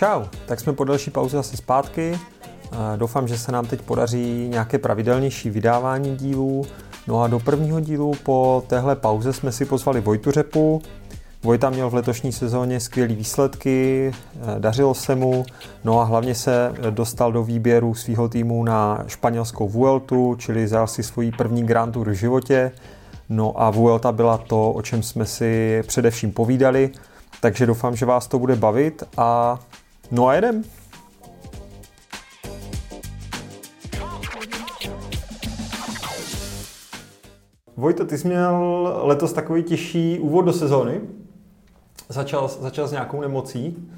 Čau, tak jsme po delší pauze zase zpátky. Doufám, že se nám teď podaří nějaké pravidelnější vydávání dílů. No a do prvního dílu po téhle pauze jsme si pozvali Vojtu Řepu. Vojta měl v letošní sezóně skvělé výsledky, dařilo se mu, no a hlavně se dostal do výběru svého týmu na španělskou Vueltu, čili vzal si svůj první Grand Tour v životě. No a Vuelta byla to, o čem jsme si především povídali, takže doufám, že vás to bude bavit a no a jedem. Vojto, ty jsi měl letos takový těžší úvod do sezóny. Začal, začal s nějakou nemocí.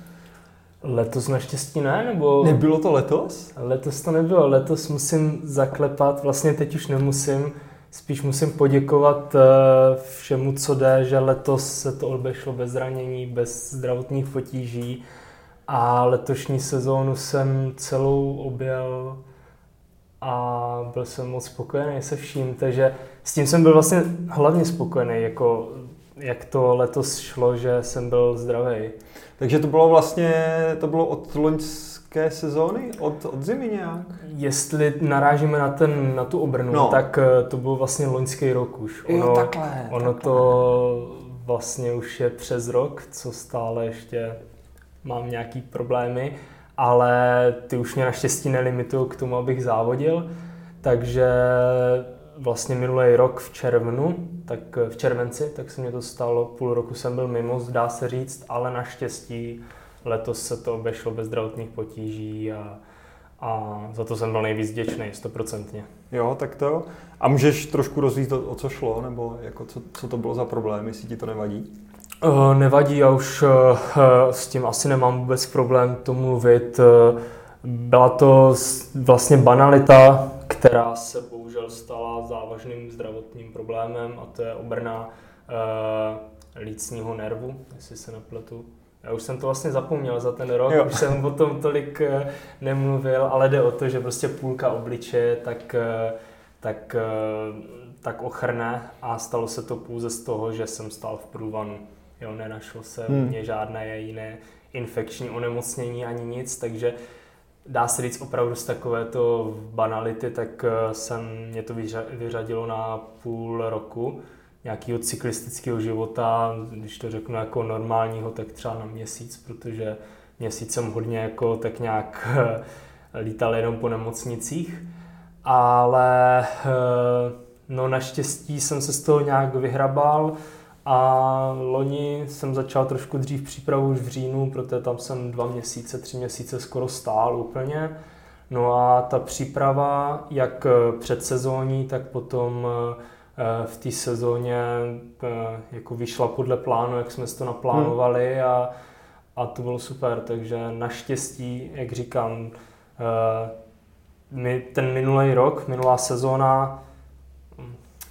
Letos naštěstí ne, nebo... Nebylo to letos? Letos to nebylo, letos musím zaklepat, vlastně teď už nemusím, spíš musím poděkovat eh, všemu, co jde, že letos se to obešlo bez zranění, bez zdravotních potíží a letošní sezónu jsem celou objel a byl jsem moc spokojený se vším, takže s tím jsem byl vlastně hlavně spokojený, jako jak to letos šlo, že jsem byl zdravý. Takže to bylo vlastně, to bylo od loňské sezóny, od, od zimy nějak? Jestli narážíme na, ten, na tu obrnu, no. tak eh, to byl vlastně loňský rok už. Ono, jo, takhle, ono takhle. to vlastně už je přes rok, co stále ještě mám nějaký problémy, ale ty už mě naštěstí nelimitují k tomu, abych závodil, takže vlastně minulý rok v červnu, tak v červenci, tak se mě to stalo, půl roku jsem byl mimo, zdá se říct, ale naštěstí letos se to obešlo bez zdravotních potíží a, a za to jsem byl nejvíc vděčný, stoprocentně. Jo, tak to A můžeš trošku rozvíjet, o co šlo, nebo jako co, co to bylo za problém, jestli ti to nevadí? Uh, nevadí, já už uh, s tím asi nemám vůbec problém to mluvit. Byla to vlastně banalita, která se bohužel stala závažným zdravotním problémem a to je obrna uh, lícního nervu, jestli se nepletu. Já už jsem to vlastně zapomněl za ten rok, jo. už jsem o tom tolik nemluvil, ale jde o to, že prostě půlka obličeje tak, tak, tak ochrne a stalo se to pouze z toho, že jsem stál v průvanu. Jo, nenašlo se hmm. u mě žádné jiné infekční onemocnění ani nic, takže dá se říct opravdu z takovéto banality, tak eh, jsem, mě to vyřadilo na půl roku nějakého cyklistického života, když to řeknu jako normálního, tak třeba na měsíc, protože měsíc jsem hodně jako tak nějak lítal jenom po nemocnicích, ale eh, no naštěstí jsem se z toho nějak vyhrabal, a loni jsem začal trošku dřív přípravu už v říjnu, protože tam jsem dva měsíce, tři měsíce skoro stál úplně. No a ta příprava, jak před sezóní, tak potom eh, v té sezóně eh, jako vyšla podle plánu, jak jsme si to naplánovali hmm. a, a to bylo super, takže naštěstí, jak říkám, eh, my, ten minulý rok, minulá sezóna,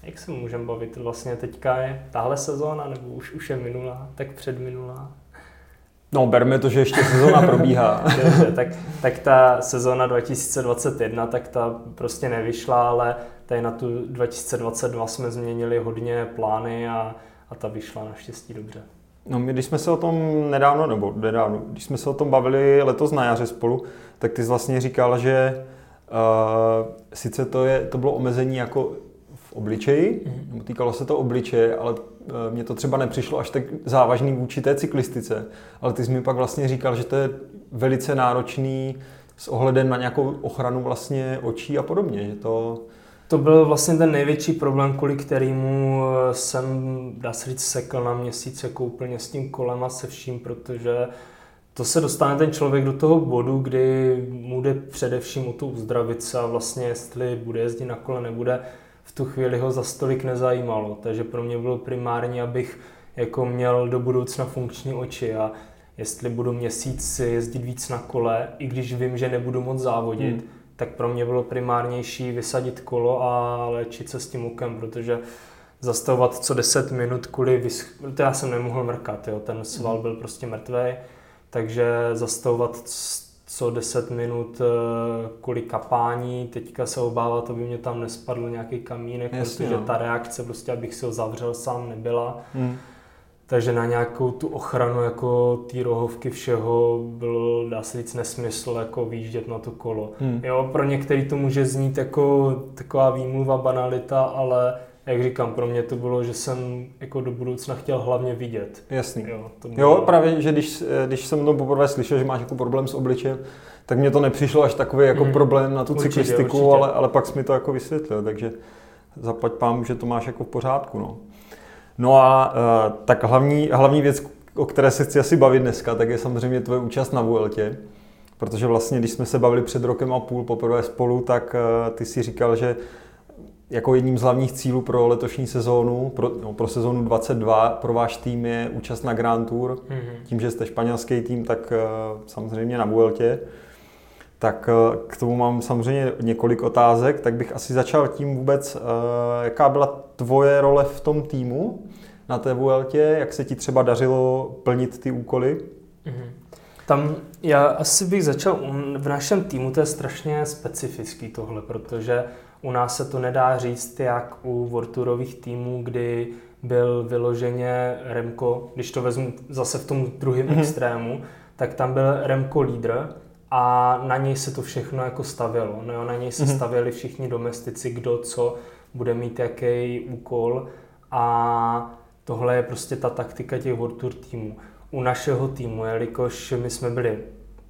jak se můžeme bavit vlastně teďka je tahle sezóna, nebo už, už je minulá, tak předminulá? No, berme to, že ještě sezóna probíhá. Dobře, tak, tak ta sezóna 2021, tak ta prostě nevyšla, ale tady na tu 2022 jsme změnili hodně plány a, a ta vyšla naštěstí dobře. No my, když jsme se o tom nedávno, nebo nedávno, když jsme se o tom bavili letos na jaře spolu, tak ty jsi vlastně říkal, že uh, sice to, je, to bylo omezení jako obličeji, mm-hmm. týkalo se to obličeje, ale e, mně to třeba nepřišlo až tak závažný vůči té cyklistice. Ale ty jsi mi pak vlastně říkal, že to je velice náročný s ohledem na nějakou ochranu vlastně očí a podobně, že to... To byl vlastně ten největší problém, kvůli kterému e, jsem, dá se říct, sekl na měsíc jako úplně s tím kolem a se vším, protože to se dostane ten člověk do toho bodu, kdy mu jde především o tu uzdravit se a vlastně jestli bude jezdit na kole, nebude, v tu chvíli ho za stolik nezajímalo. Takže pro mě bylo primární, abych jako měl do budoucna funkční oči a jestli budu měsíc jezdit víc na kole, i když vím, že nebudu moc závodit, hmm. tak pro mě bylo primárnější vysadit kolo a léčit se s tím lukem, protože zastavovat co 10 minut kvůli vysch... To já jsem nemohl mrkat, jo. ten sval hmm. byl prostě mrtvý, takže zastavovat co 10 minut eh, kvůli kapání, teďka se obává, aby mě tam nespadl nějaký kamínek, Jasně, protože no. ta reakce, prostě abych si ho zavřel sám, nebyla. Hmm. takže na nějakou tu ochranu jako té rohovky všeho byl, dá se říct, nesmysl jako výjíždět na to kolo. Hmm. Jo, pro některý to může znít jako taková výmluva, banalita, ale jak říkám, pro mě to bylo, že jsem jako do budoucna chtěl hlavně vidět. Jasný. Jo, to bylo... jo právě, že když, když jsem to poprvé slyšel, že máš jako problém s obličem, tak mně to nepřišlo až takový jako mm. problém na tu určitě, cyklistiku, určitě. Ale, ale pak jsi mi to jako vysvětlil, takže zaplať pám, že to máš jako v pořádku. No, no a uh, tak hlavní, hlavní věc, o které se chci asi bavit dneska, tak je samozřejmě tvoje účast na Vueltě. Protože vlastně, když jsme se bavili před rokem a půl poprvé spolu, tak uh, ty si říkal, že jako jedním z hlavních cílů pro letošní sezónu, pro, no, pro sezónu 22, pro váš tým je účast na Grand Tour. Mm-hmm. Tím, že jste španělský tým, tak uh, samozřejmě na Vueltě. Tak uh, k tomu mám samozřejmě několik otázek, tak bych asi začal tím vůbec, uh, jaká byla tvoje role v tom týmu na té Vueltě, jak se ti třeba dařilo plnit ty úkoly? Mm-hmm. Tam já asi bych začal, v našem týmu to je strašně specifický tohle, protože u nás se to nedá říct jak u Vorturových týmů, kdy byl vyloženě Remko, když to vezmu zase v tom druhém mm-hmm. extrému, tak tam byl Remko lídr a na něj se to všechno jako stavilo. No jo, na něj se mm-hmm. stavili všichni domestici, kdo co bude mít jaký úkol a tohle je prostě ta taktika těch Vortur týmů. U našeho týmu, jelikož my jsme byli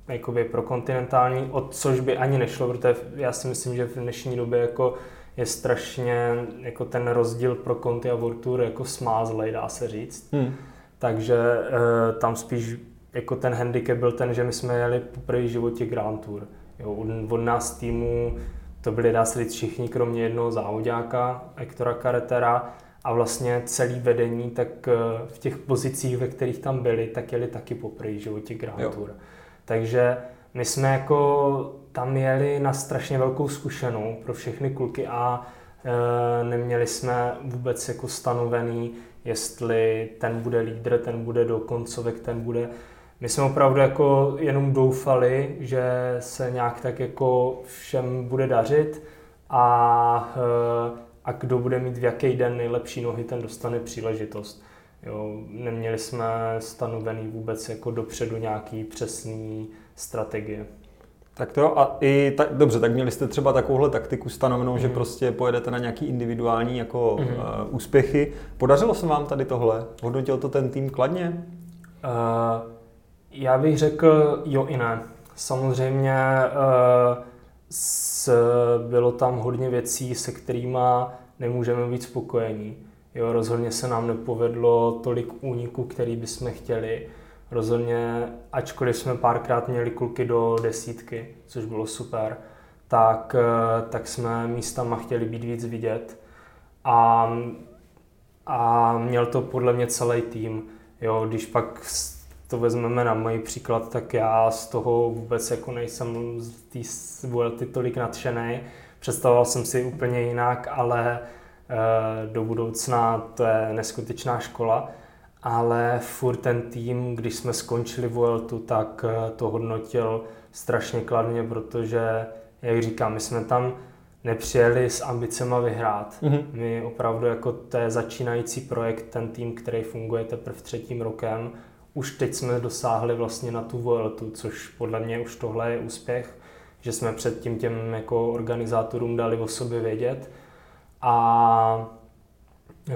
jakoby pro kontinentální, od což by ani nešlo, protože já si myslím, že v dnešní době jako je strašně jako ten rozdíl pro Conti a Vortur jako smázlej, dá se říct. Hmm. Takže e, tam spíš jako ten handicap byl ten, že my jsme jeli po první životě Grand Tour. Jo, od nás týmu to byli, dá se říct, všichni, kromě jednoho závodáka, Ektora Karetera, a vlastně celý vedení, tak eh, v těch pozicích, ve kterých tam byli, tak jeli taky po první životě Grand jo. Tour. Takže my jsme jako tam jeli na strašně velkou zkušenou pro všechny kluky a e, neměli jsme vůbec jako stanovený, jestli ten bude lídr, ten bude do koncovek, ten bude... My jsme opravdu jako jenom doufali, že se nějak tak jako všem bude dařit a, e, a kdo bude mít v jaký den nejlepší nohy, ten dostane příležitost. Jo, neměli jsme stanovený vůbec jako dopředu nějaký přesný strategie. Tak to a i tak, dobře, tak měli jste třeba takovouhle taktiku stanovenou, mm. že mhm. prostě pojedete na nějaký individuální jako mm. uh, úspěchy. Podařilo se vám tady tohle? Hodnotil to ten tým kladně? Uh, já bych řekl jo i ne. Samozřejmě uh, s, bylo tam hodně věcí, se kterými nemůžeme být spokojení. Jo, rozhodně se nám nepovedlo tolik úniků, který bychom chtěli. Rozhodně, ačkoliv jsme párkrát měli kluky do desítky, což bylo super, tak, eh, tak jsme místama chtěli být víc vidět. A, a měl to podle mě celý tým. Jo, když pak to vezmeme na můj příklad, tak já z toho vůbec jako nejsem z té tolik nadšený. Představoval jsem si úplně jinak, ale do budoucna to je neskutečná škola, ale furt ten tým, když jsme skončili Vueltu, tak eh, to hodnotil strašně kladně, protože, jak říkám, my jsme tam nepřijeli s ambicema vyhrát. Mm-hmm. My opravdu jako to je začínající projekt, ten tým, který funguje teprve třetím rokem. Už teď jsme dosáhli vlastně na tu Vueltu, což podle mě už tohle je úspěch, že jsme předtím těm jako organizátorům dali o sobě vědět a, e,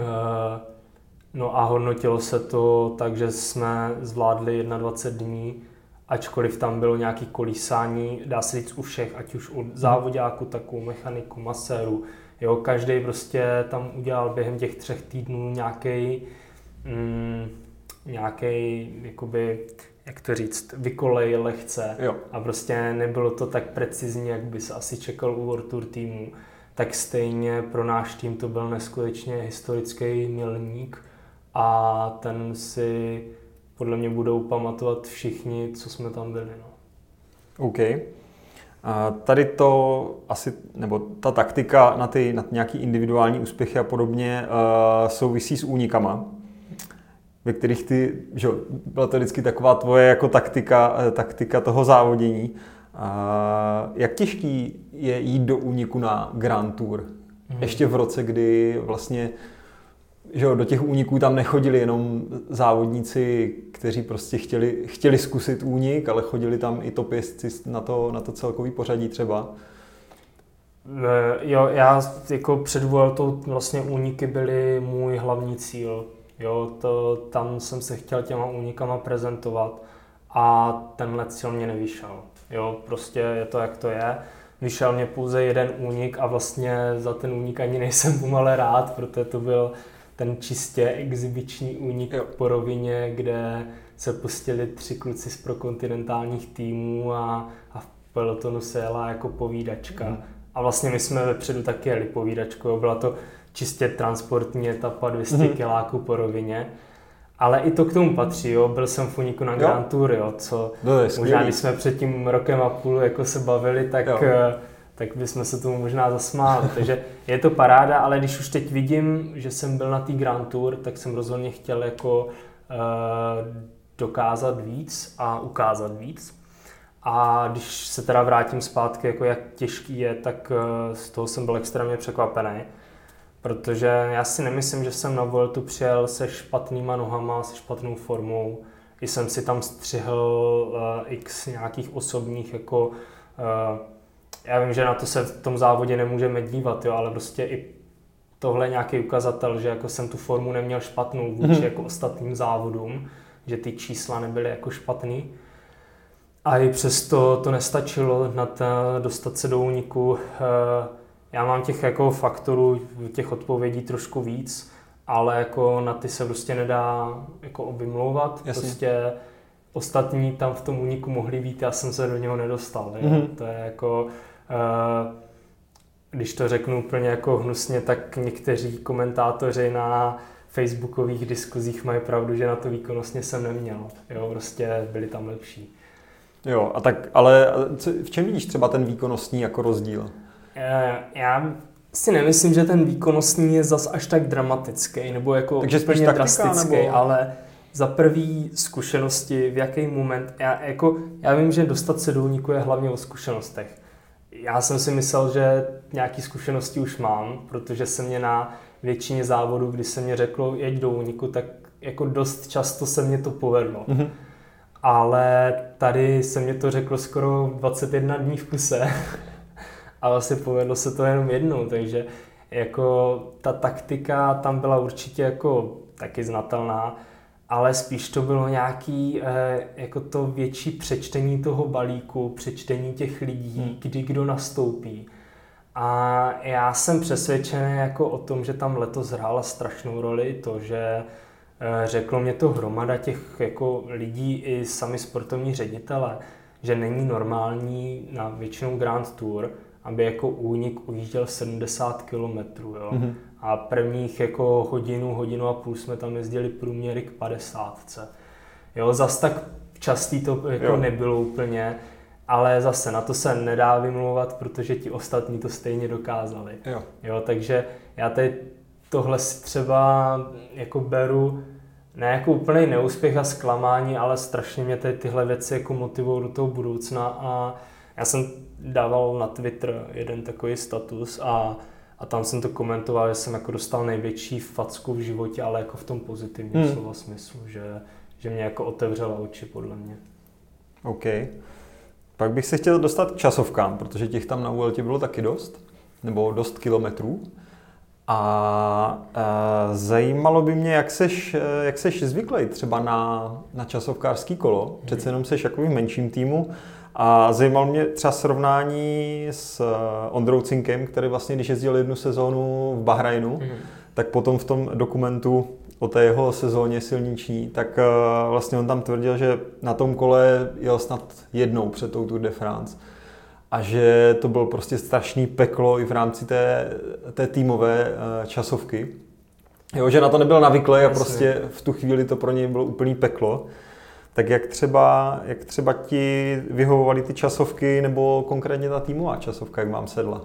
no a hodnotilo se to tak, že jsme zvládli 21 dní, ačkoliv tam bylo nějaké kolísání, dá se říct u všech, ať už u závodáku, tak u mechaniku, maséru. Jo, každý prostě tam udělal během těch třech týdnů nějaký mm, nějaký, jakoby, jak to říct, vykolej lehce jo. a prostě nebylo to tak precizní, jak by se asi čekal u World Tour týmu tak stejně pro náš tým to byl neskutečně historický milník a ten si podle mě budou pamatovat všichni, co jsme tam byli. No. OK. A tady to asi, nebo ta taktika na ty na nějaký individuální úspěchy a podobně uh, souvisí s únikama, ve kterých ty, že byla to vždycky taková tvoje jako taktika, eh, taktika toho závodění. A jak těžký je jít do úniku na Grand Tour? Hmm. Ještě v roce, kdy vlastně že jo, do těch úniků tam nechodili jenom závodníci, kteří prostě chtěli, chtěli zkusit únik, ale chodili tam i topězci na to, na to celkový pořadí třeba. Eh, jo, já jako před Vueltou vlastně úniky byly můj hlavní cíl. Jo, to, tam jsem se chtěl těma únikama prezentovat a tenhle cíl mě nevyšel. Jo, prostě je to, jak to je. Vyšel mě pouze jeden únik a vlastně za ten únik ani nejsem pomale rád, protože to byl ten čistě exibiční únik jo. po rovině, kde se pustili tři kluci z prokontinentálních týmů a, a v pelotonu se jela jako povídačka. Mm. A vlastně my jsme vepředu taky jeli povídačku, byla to čistě transportní etapa 200 mm. kiláků po rovině. Ale i to k tomu patří, jo. Byl jsem v Uniku na jo. Grand Tour, jo, co no, možná, když jsme před tím rokem a půl jako se bavili, tak, jo. Eh, tak bychom se tomu možná zasmáli. Takže je to paráda, ale když už teď vidím, že jsem byl na té Grand Tour, tak jsem rozhodně chtěl jako uh, dokázat víc a ukázat víc. A když se teda vrátím zpátky, jako jak těžký je, tak uh, z toho jsem byl extrémně překvapený protože já si nemyslím, že jsem na Vueltu přijel se špatnýma nohama, se špatnou formou. I jsem si tam střihl uh, x nějakých osobních, jako uh, já vím, že na to se v tom závodě nemůžeme dívat, jo, ale prostě i tohle je nějaký ukazatel, že jako jsem tu formu neměl špatnou vůči mm-hmm. jako ostatním závodům, že ty čísla nebyly jako špatný. A i přesto to nestačilo na ta, dostat se do úniku. Uh, já mám těch jako faktorů, těch odpovědí trošku víc, ale jako na ty se prostě nedá jako obymlouvat. Jasně. Prostě ostatní tam v tom úniku mohli být, já jsem se do něho nedostal. Mm-hmm. To je jako, uh, když to řeknu úplně jako hnusně, tak někteří komentátoři na facebookových diskuzích mají pravdu, že na to výkonnostně jsem neměl. Jo, prostě byli tam lepší. Jo, a tak, ale v čem vidíš třeba ten výkonnostní jako rozdíl? Eh, já si nemyslím, že ten výkonnostní je zas až tak dramatický, nebo jako Takže úplně drastický, nebo... ale za prvý zkušenosti, v jaký moment, já, jako, já vím, že dostat se do úniku je hlavně o zkušenostech. Já jsem si myslel, že nějaké zkušenosti už mám, protože se mě na většině závodů, kdy se mě řeklo, jeď do úniku, tak jako dost často se mě to povedlo. Mm-hmm. Ale tady se mě to řeklo skoro 21 dní v kuse. A vlastně povedlo se to jenom jednou, takže jako ta taktika tam byla určitě jako taky znatelná, ale spíš to bylo nějaký eh, jako to větší přečtení toho balíku, přečtení těch lidí, hmm. kdy kdo nastoupí. A já jsem přesvědčený jako o tom, že tam letos hrála strašnou roli to, že eh, řeklo mě to hromada těch jako lidí i sami sportovní ředitele, že není normální na většinou Grand Tour, aby jako únik ujížděl 70 km. Jo? Mm-hmm. A prvních jako hodinu, hodinu a půl jsme tam jezdili průměry k 50. Jo, zas tak častý to jako jo. nebylo úplně, ale zase na to se nedá vymlouvat, protože ti ostatní to stejně dokázali. Jo. Jo, takže já tady tohle si třeba jako beru ne jako úplný neúspěch a zklamání, ale strašně mě tady tyhle věci jako motivují do toho budoucna a já jsem dával na Twitter jeden takový status a, a tam jsem to komentoval, že jsem jako dostal největší facku v životě, ale jako v tom pozitivním hmm. slova smyslu, že, že mě jako otevřela oči podle mě. OK. Pak bych se chtěl dostat k časovkám, protože těch tam na ULT bylo taky dost, nebo dost kilometrů. A, a zajímalo by mě, jak seš, jak seš zvyklý třeba na, na časovkářský kolo. Přece jenom seš jako v menším týmu a zajímal mě třeba srovnání s eh, Ondrou Cinkem, který vlastně, když jezdil jednu sezónu v Bahrajnu, mm. tak potom v tom dokumentu o té jeho sezóně silniční, tak eh, vlastně on tam tvrdil, že na tom kole jel snad jednou před tou Tour de France a že to bylo prostě strašný peklo i v rámci té, té týmové eh, časovky. Jo, že na to nebyl navyklý a prostě v tu chvíli to pro něj bylo úplný peklo. Tak jak třeba, jak třeba ti vyhovovaly ty časovky nebo konkrétně ta týmová časovka, jak vám sedla?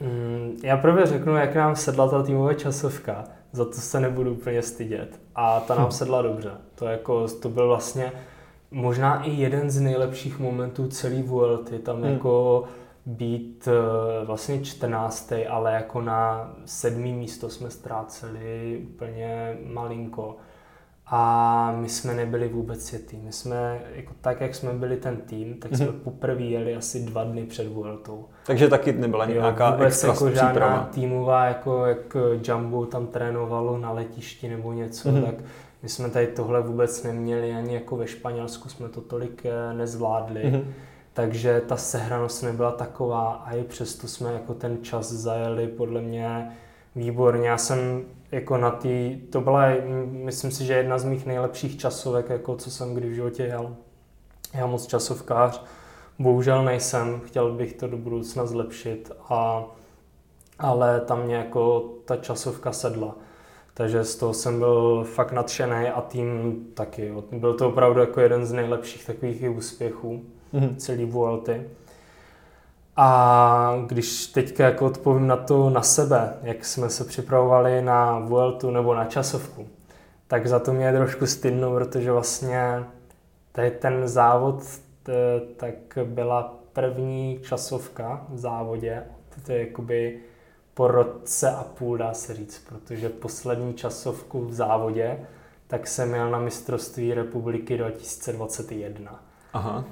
Mm, já prvě řeknu, jak nám sedla ta týmová časovka. Za to se nebudu úplně stydět. A ta nám hm. sedla dobře. To, jako, to byl vlastně možná i jeden z nejlepších momentů celý Vuelty. Tam hmm. jako být vlastně 14. ale jako na sedmý místo jsme ztráceli úplně malinko a my jsme nebyli vůbec světý. My jsme, jako tak, jak jsme byli ten tým, tak jsme mm-hmm. poprvé jeli asi dva dny před Vueltou. Takže taky nebyla nějaká jo, vůbec extra jako příprava. žádná týmová, jako jak Jumbo tam trénovalo na letišti nebo něco, mm-hmm. tak my jsme tady tohle vůbec neměli, ani jako ve Španělsku jsme to tolik eh, nezvládli. Mm-hmm. Takže ta sehranost nebyla taková a i přesto jsme jako ten čas zajeli podle mě výborně. Já jsem jako na tý, to byla, myslím si, že jedna z mých nejlepších časovek, jako co jsem kdy v životě jel. Já moc časovkář, bohužel nejsem, chtěl bych to do budoucna zlepšit, a, ale tam mě jako ta časovka sedla. Takže z toho jsem byl fakt nadšený a tým taky. Byl to opravdu jako jeden z nejlepších takových úspěchů mm-hmm. celý Vuelty. A když teďka jako odpovím na to na sebe, jak jsme se připravovali na Vueltu nebo na časovku, tak za to mě je trošku stydno, protože vlastně tady ten závod, tak byla první časovka v závodě, to je jakoby po roce a půl, dá se říct, protože poslední časovku v závodě, tak jsem měl na mistrovství republiky 2021. Aha.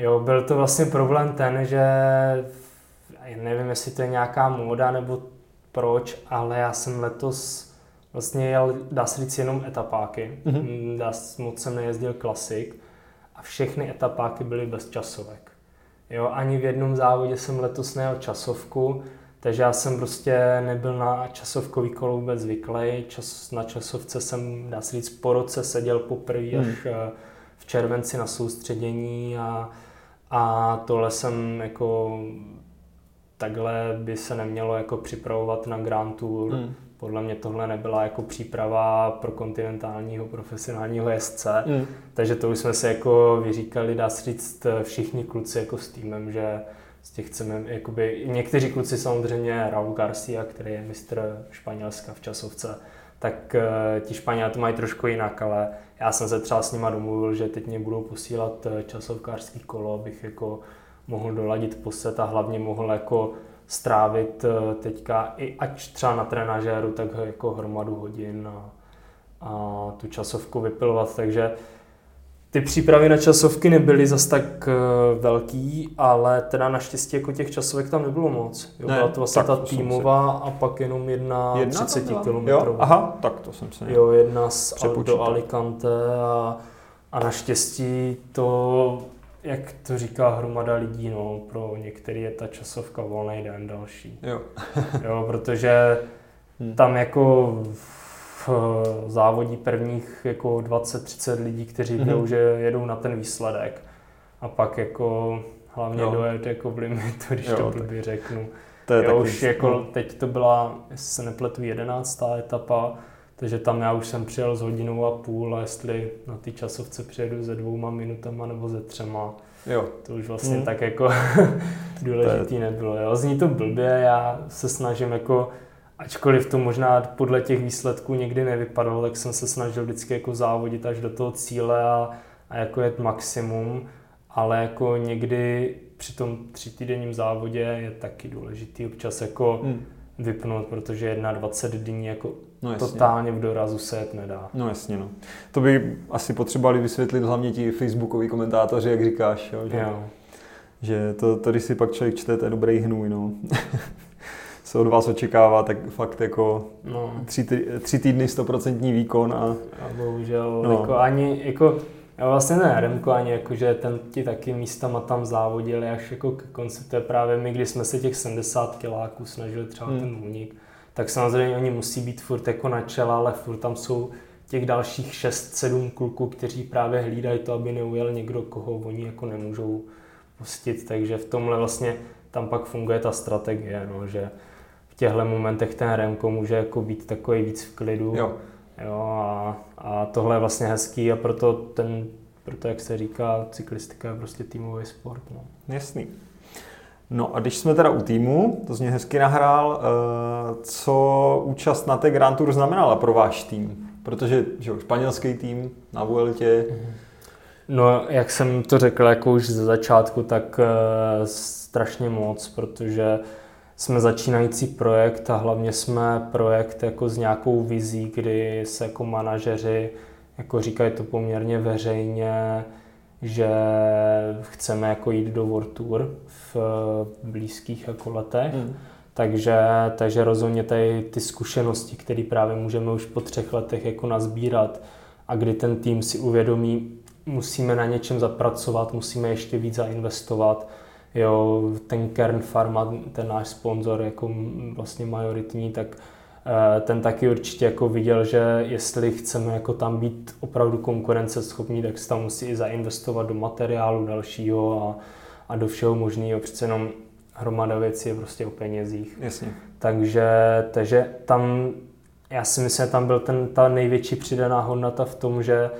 Jo, byl to vlastně problém ten, že nevím, jestli to je nějaká móda nebo proč, ale já jsem letos vlastně jel, dá se říct, jenom etapáky. Mm-hmm. Dá, moc jsem nejezdil klasik a všechny etapáky byly bez časovek. Jo, ani v jednom závodě jsem letos nejel časovku, takže já jsem prostě nebyl na časovkový kolo vůbec zvyklý. Čas, na časovce jsem, dá se říct, po roce seděl poprvé mm. až eh, v červenci na soustředění a a tohle jsem jako takhle by se nemělo jako připravovat na Grand Tour. Hmm. Podle mě tohle nebyla jako příprava pro kontinentálního profesionálního jezdce. Hmm. Takže to už jsme se jako vyříkali, dá se říct, všichni kluci jako s týmem, že z těch chceme, jakoby, někteří kluci samozřejmě Raul Garcia, který je mistr Španělska v časovce, tak uh, ti Španělé to mají trošku jinak, ale já jsem se třeba s nima domluvil, že teď mě budou posílat eh, časovkářský kolo, abych jako mohl doladit poset a hlavně mohl jako strávit eh, teďka i ať třeba na trenažéru, tak jako hromadu hodin a, a tu časovku vypilovat, takže ty přípravy na časovky nebyly zas tak uh, velký, ale teda naštěstí jako těch časovek tam nebylo moc. Jo, ne, byla to vlastně ta týmová a pak jenom jedna, jedna 30 km. aha, tak to jsem se Jo, jedna z do Alicante a, a naštěstí to, jak to říká hromada lidí, no, pro některý je ta časovka volný den další. Jo. jo, protože hmm. tam jako Eh, závodí prvních jako 20-30 lidí, kteří mm-hmm. vědou, že jedou na ten výsledek. A pak jako hlavně jo. dojet jako v limitu, když jo, to blbě řeknu. To je jo, taky, už jako no. teď to byla, jestli se nepletu, jedenáctá etapa, takže tam já už jsem přijel s hodinou a půl a jestli na ty časovce přijedu ze dvouma minutama nebo ze třema, jo. to už vlastně hmm. tak jako důležitý je... nebylo. Jo. Zní to blbě, já se snažím jako ačkoliv to možná podle těch výsledků někdy nevypadalo, tak jsem se snažil vždycky jako závodit až do toho cíle a, a jako jet maximum, ale jako někdy při tom třítýdenním závodě je taky důležitý občas jako hmm. vypnout, že 21 dní jako no totálně v dorazu se jet nedá. No jasně, no. To by asi potřebovali vysvětlit hlavně ti facebookoví komentátoři, jak říkáš, jo, že, jo. že to, to, když si pak člověk čte, to je dobrý hnůj, no. se od vás očekává, tak fakt jako no. tři, tři týdny stoprocentní výkon a... A bohužel, no. jako ani, jako, já vlastně ne, Remko ani jako, že ten ti taky místama tam závodili až jako k konci, to je právě my, když jsme se těch 70 kiláků snažili třeba hmm. ten únik, tak samozřejmě oni musí být furt jako na čela, ale furt tam jsou těch dalších 6-7 kluků, kteří právě hlídají to, aby neujel někdo, koho oni jako nemůžou pustit, takže v tomhle vlastně tam pak funguje ta strategie, no, že těchto momentech ten Remko může jako být takový víc v klidu. Jo. Jo, a, a tohle je vlastně hezký a proto ten, proto jak se říká, cyklistika je prostě týmový sport. No. Jasný. No a když jsme teda u týmu, to z něj hezky nahrál, eh, co účast na té Grand Tour znamenala pro váš tým? Protože že španělský tým na Vueltě, mm-hmm. No, jak jsem to řekl jako už ze začátku, tak uh, strašně moc, protože jsme začínající projekt a hlavně jsme projekt jako s nějakou vizí, kdy se jako manažeři jako říkají to poměrně veřejně, že chceme jako jít do World Tour v blízkých jako letech. Mm. Takže, takže rozhodně tady ty zkušenosti, které právě můžeme už po třech letech jako nazbírat a kdy ten tým si uvědomí, musíme na něčem zapracovat, musíme ještě víc zainvestovat. Jo, ten Kern Pharma, ten náš sponzor, jako vlastně majoritní, tak eh, ten taky určitě jako viděl, že jestli chceme jako tam být opravdu konkurenceschopní, tak se tam musí i zainvestovat do materiálu dalšího a, a do všeho možného. Přece jenom hromada věcí je prostě o penězích. Jasně. Takže, takže tam, já si myslím, že tam byl ten, ta největší přidaná hodnota v tom, že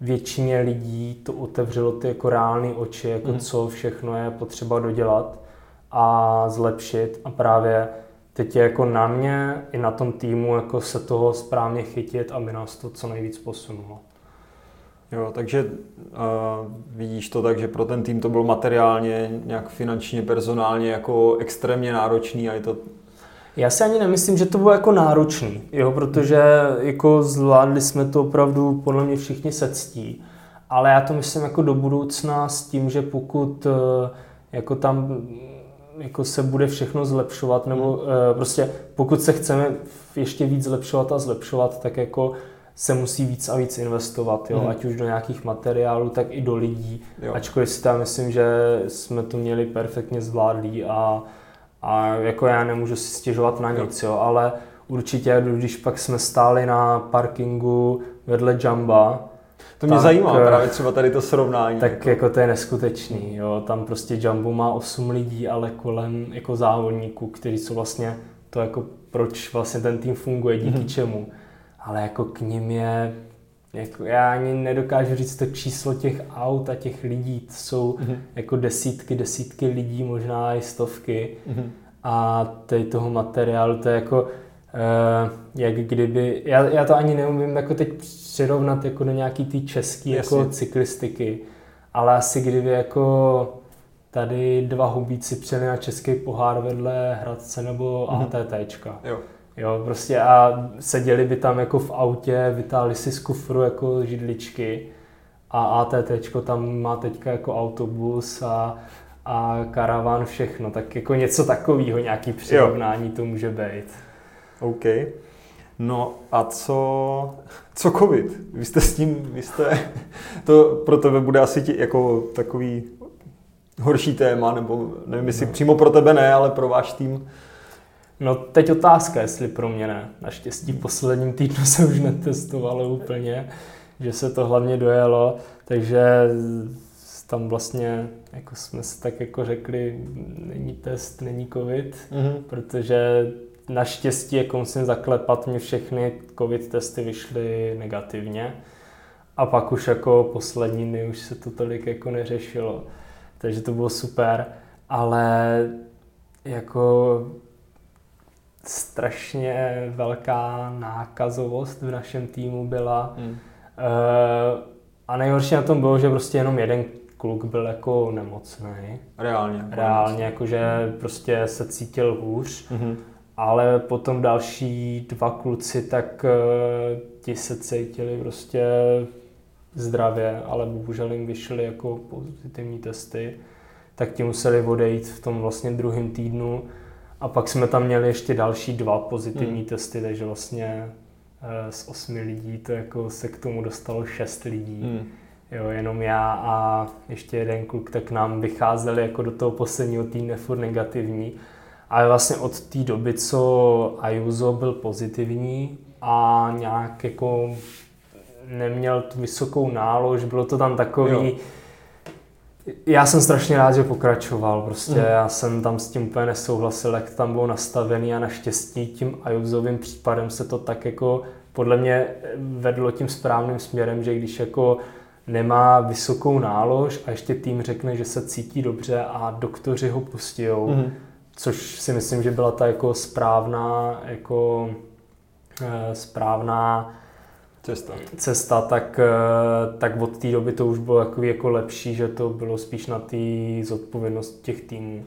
většině lidí to otevřelo ty jako reální oči, jako mm. co všechno je potřeba dodělat a zlepšit a právě teď je jako na mě i na tom týmu jako se toho správně chytit, aby nás to co nejvíc posunulo. Jo, takže uh, vidíš to tak, že pro ten tým to bylo materiálně, nějak finančně, personálně jako extrémně náročný a je to já si ani nemyslím, že to bylo jako náročný, jo, protože jako zvládli jsme to opravdu podle mě všichni se ctí. Ale já to myslím jako do budoucna s tím, že pokud eh, jako tam jako se bude všechno zlepšovat, nebo hmm. Eh, prostě pokud se chceme ještě víc zlepšovat a zlepšovat, tak jako se musí víc a víc investovat, jo? Hmm. ať už do nějakých materiálů, tak i do lidí. Jo. Ačkoliv si tam myslím, že jsme to měli perfektně zvládlí a a jako já nemůžu si stěžovat na nic, jo, ale určitě, když pak jsme stáli na parkingu vedle Jamba, to mě tak, zajímá eh, právě třeba tady to srovnání. Tak jako, jako to je neskutečný, jo. Tam prostě Jumbo má 8 lidí, ale kolem jako závodníků, kteří jsou vlastně to jako proč vlastně ten tým funguje, díky mm-hmm. čemu. Ale jako k ním je jako já ani nedokážu říct to číslo těch aut a těch lidí. To jsou mm-hmm. jako desítky, desítky lidí, možná i stovky. Mm-hmm. A tady toho materiálu, to je jako uh, jak kdyby, já, já to ani neumím jako teď přirovnat jako do nějaký té české jako cyklistiky, ale asi kdyby jako tady dva hubíci přijeli na český pohár vedle Hradce nebo mm-hmm. ATTčka. Jo. Jo, prostě a seděli by tam jako v autě, vytáhli si z kufru jako židličky a ATT tam má teďka jako autobus a, a karavan, všechno. Tak jako něco takového, nějaký přirovnání to může být. OK. No a co, co covid? Vy jste s tím, vy jste, to pro tebe bude asi tí, jako takový horší téma, nebo nevím, jestli no. přímo pro tebe ne, ale pro váš tým No teď otázka, jestli pro mě ne. Naštěstí v posledním týdnu se už netestovalo úplně, že se to hlavně dojelo, takže tam vlastně jako jsme si tak jako řekli, není test, není covid, mm-hmm. protože naštěstí, jako musím zaklepat, mě všechny covid testy vyšly negativně a pak už jako poslední dny už se to tolik jako neřešilo, takže to bylo super, ale jako strašně velká nákazovost v našem týmu byla. Hmm. Uh, a nejhorší na tom bylo, že prostě jenom jeden kluk byl jako nemocný. Reálně. Reálně, jakože prostě se cítil hůř. Mm-hmm. Ale potom další dva kluci, tak uh, ti se cítili prostě zdravě, ale bohužel jim vyšly jako pozitivní testy. Tak ti museli odejít v tom vlastně druhém týdnu. A pak jsme tam měli ještě další dva pozitivní hmm. testy, takže vlastně eh, z osmi lidí to jako se k tomu dostalo šest lidí. Hmm. Jo, jenom já a ještě jeden kluk, tak nám vycházeli jako do toho posledního týdne furt negativní. Ale vlastně od té doby, co Ayuso byl pozitivní a nějak jako neměl tu vysokou nálož, bylo to tam takový, jo já jsem strašně rád, že pokračoval. Prostě mm. já jsem tam s tím úplně nesouhlasil, jak tam bylo nastavený a naštěstí tím Ajuzovým případem se to tak jako podle mě vedlo tím správným směrem, že když jako nemá vysokou nálož a ještě tým řekne, že se cítí dobře a doktoři ho pustí, mm. což si myslím, že byla ta jako správná jako eh, správná cesta, cesta tak, eh, tak od té doby to už bylo jako, jako lepší, že to bylo spíš na té zodpovědnost těch týmů.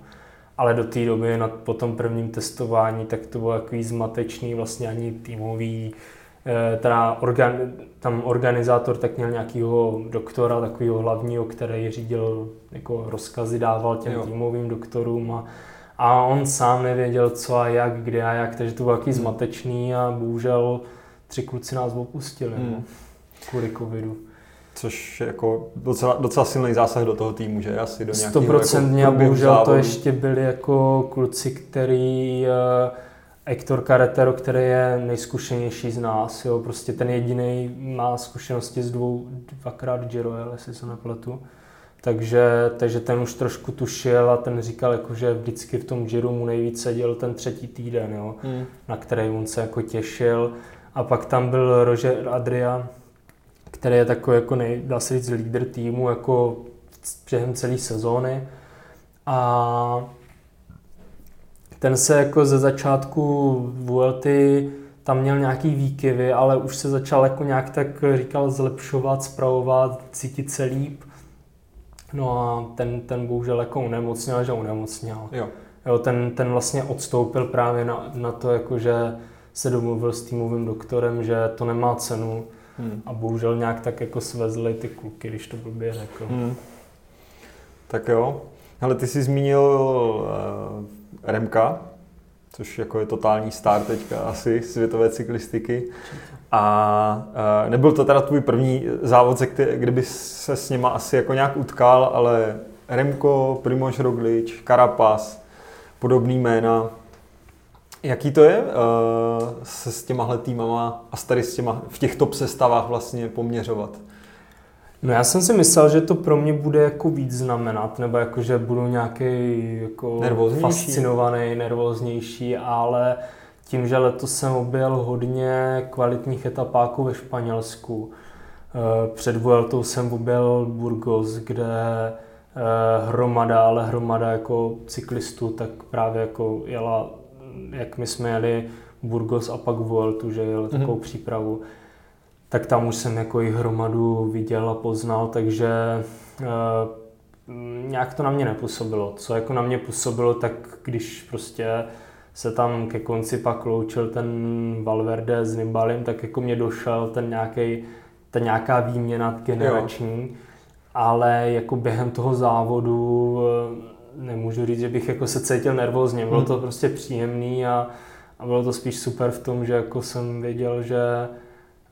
Ale do té doby na, po tom prvním testování tak to bylo takový zmatečný, vlastně ani týmový, eh, teda organ, tam organizátor tak měl nějakého doktora, takového hlavního, který řídil, jako rozkazy dával těm jo. týmovým doktorům a, a on sám nevěděl, co a jak, kde a jak, takže to bylo takový hmm. zmatečný a bohužel tři kluci nás opustili no, hmm. no, kvůli covidu. Což je jako docela, docela silný zásah do toho týmu, že asi do nějakého 100% jako a bohužel závodu. to ještě byli jako kluci, který uh, Hector Carretero, který je nejzkušenější z nás, jo, prostě ten jediný má zkušenosti z dvou, dvakrát Giro, jestli se nepletu. Takže, takže ten už trošku tušil a ten říkal, jako, že vždycky v tom Giro mu nejvíc seděl ten třetí týden, jo, hmm. na který on se jako těšil. A pak tam byl Roger Adria, který je takový jako nej, dá se říct lídr týmu jako během celé sezóny. A ten se jako ze začátku Vuelty tam měl nějaký výkyvy, ale už se začal jako nějak tak říkal zlepšovat, zpravovat, cítit se líp. No a ten, ten bohužel jako unemocněl, že unemocněl. Jo. Jo, ten, ten vlastně odstoupil právě na, na to, jako že se domluvil s týmovým doktorem, že to nemá cenu hmm. a bohužel nějak tak jako svezli ty kluky, když to blbě řekl. Hmm. Tak jo. Ale ty jsi zmínil uh, Remka, což jako je totální star teďka asi světové cyklistiky. A uh, nebyl to teda tvůj první závod, kdyby se s nima asi jako nějak utkal, ale Remko, Primož Roglič, Karapas, podobný jména, Jaký to je uh, se s těmahle týmama a tady s těma, v těch top sestavách vlastně poměřovat? No já jsem si myslel, že to pro mě bude jako víc znamenat, nebo jako, že budu nějaký jako nervóznější. fascinovaný, nervóznější, ale tím, že letos jsem objel hodně kvalitních etapáků ve Španělsku. Eh, před Vueltou jsem objel Burgos, kde eh, hromada, ale hromada jako cyklistů, tak právě jako jela jak my jsme jeli Burgos a pak Vueltu, že jel takovou mm-hmm. přípravu, tak tam už jsem jako i hromadu viděl a poznal, takže uh, nějak to na mě nepůsobilo. Co jako na mě působilo, tak když prostě se tam ke konci pak loučil ten Valverde s Nibalim, tak jako mě došel ten nějaký, ta nějaká výměna generační, jo. ale jako během toho závodu nemůžu říct, že bych jako se cítil nervózně. Bylo to hmm. prostě příjemný a, a bylo to spíš super v tom, že jako jsem věděl, že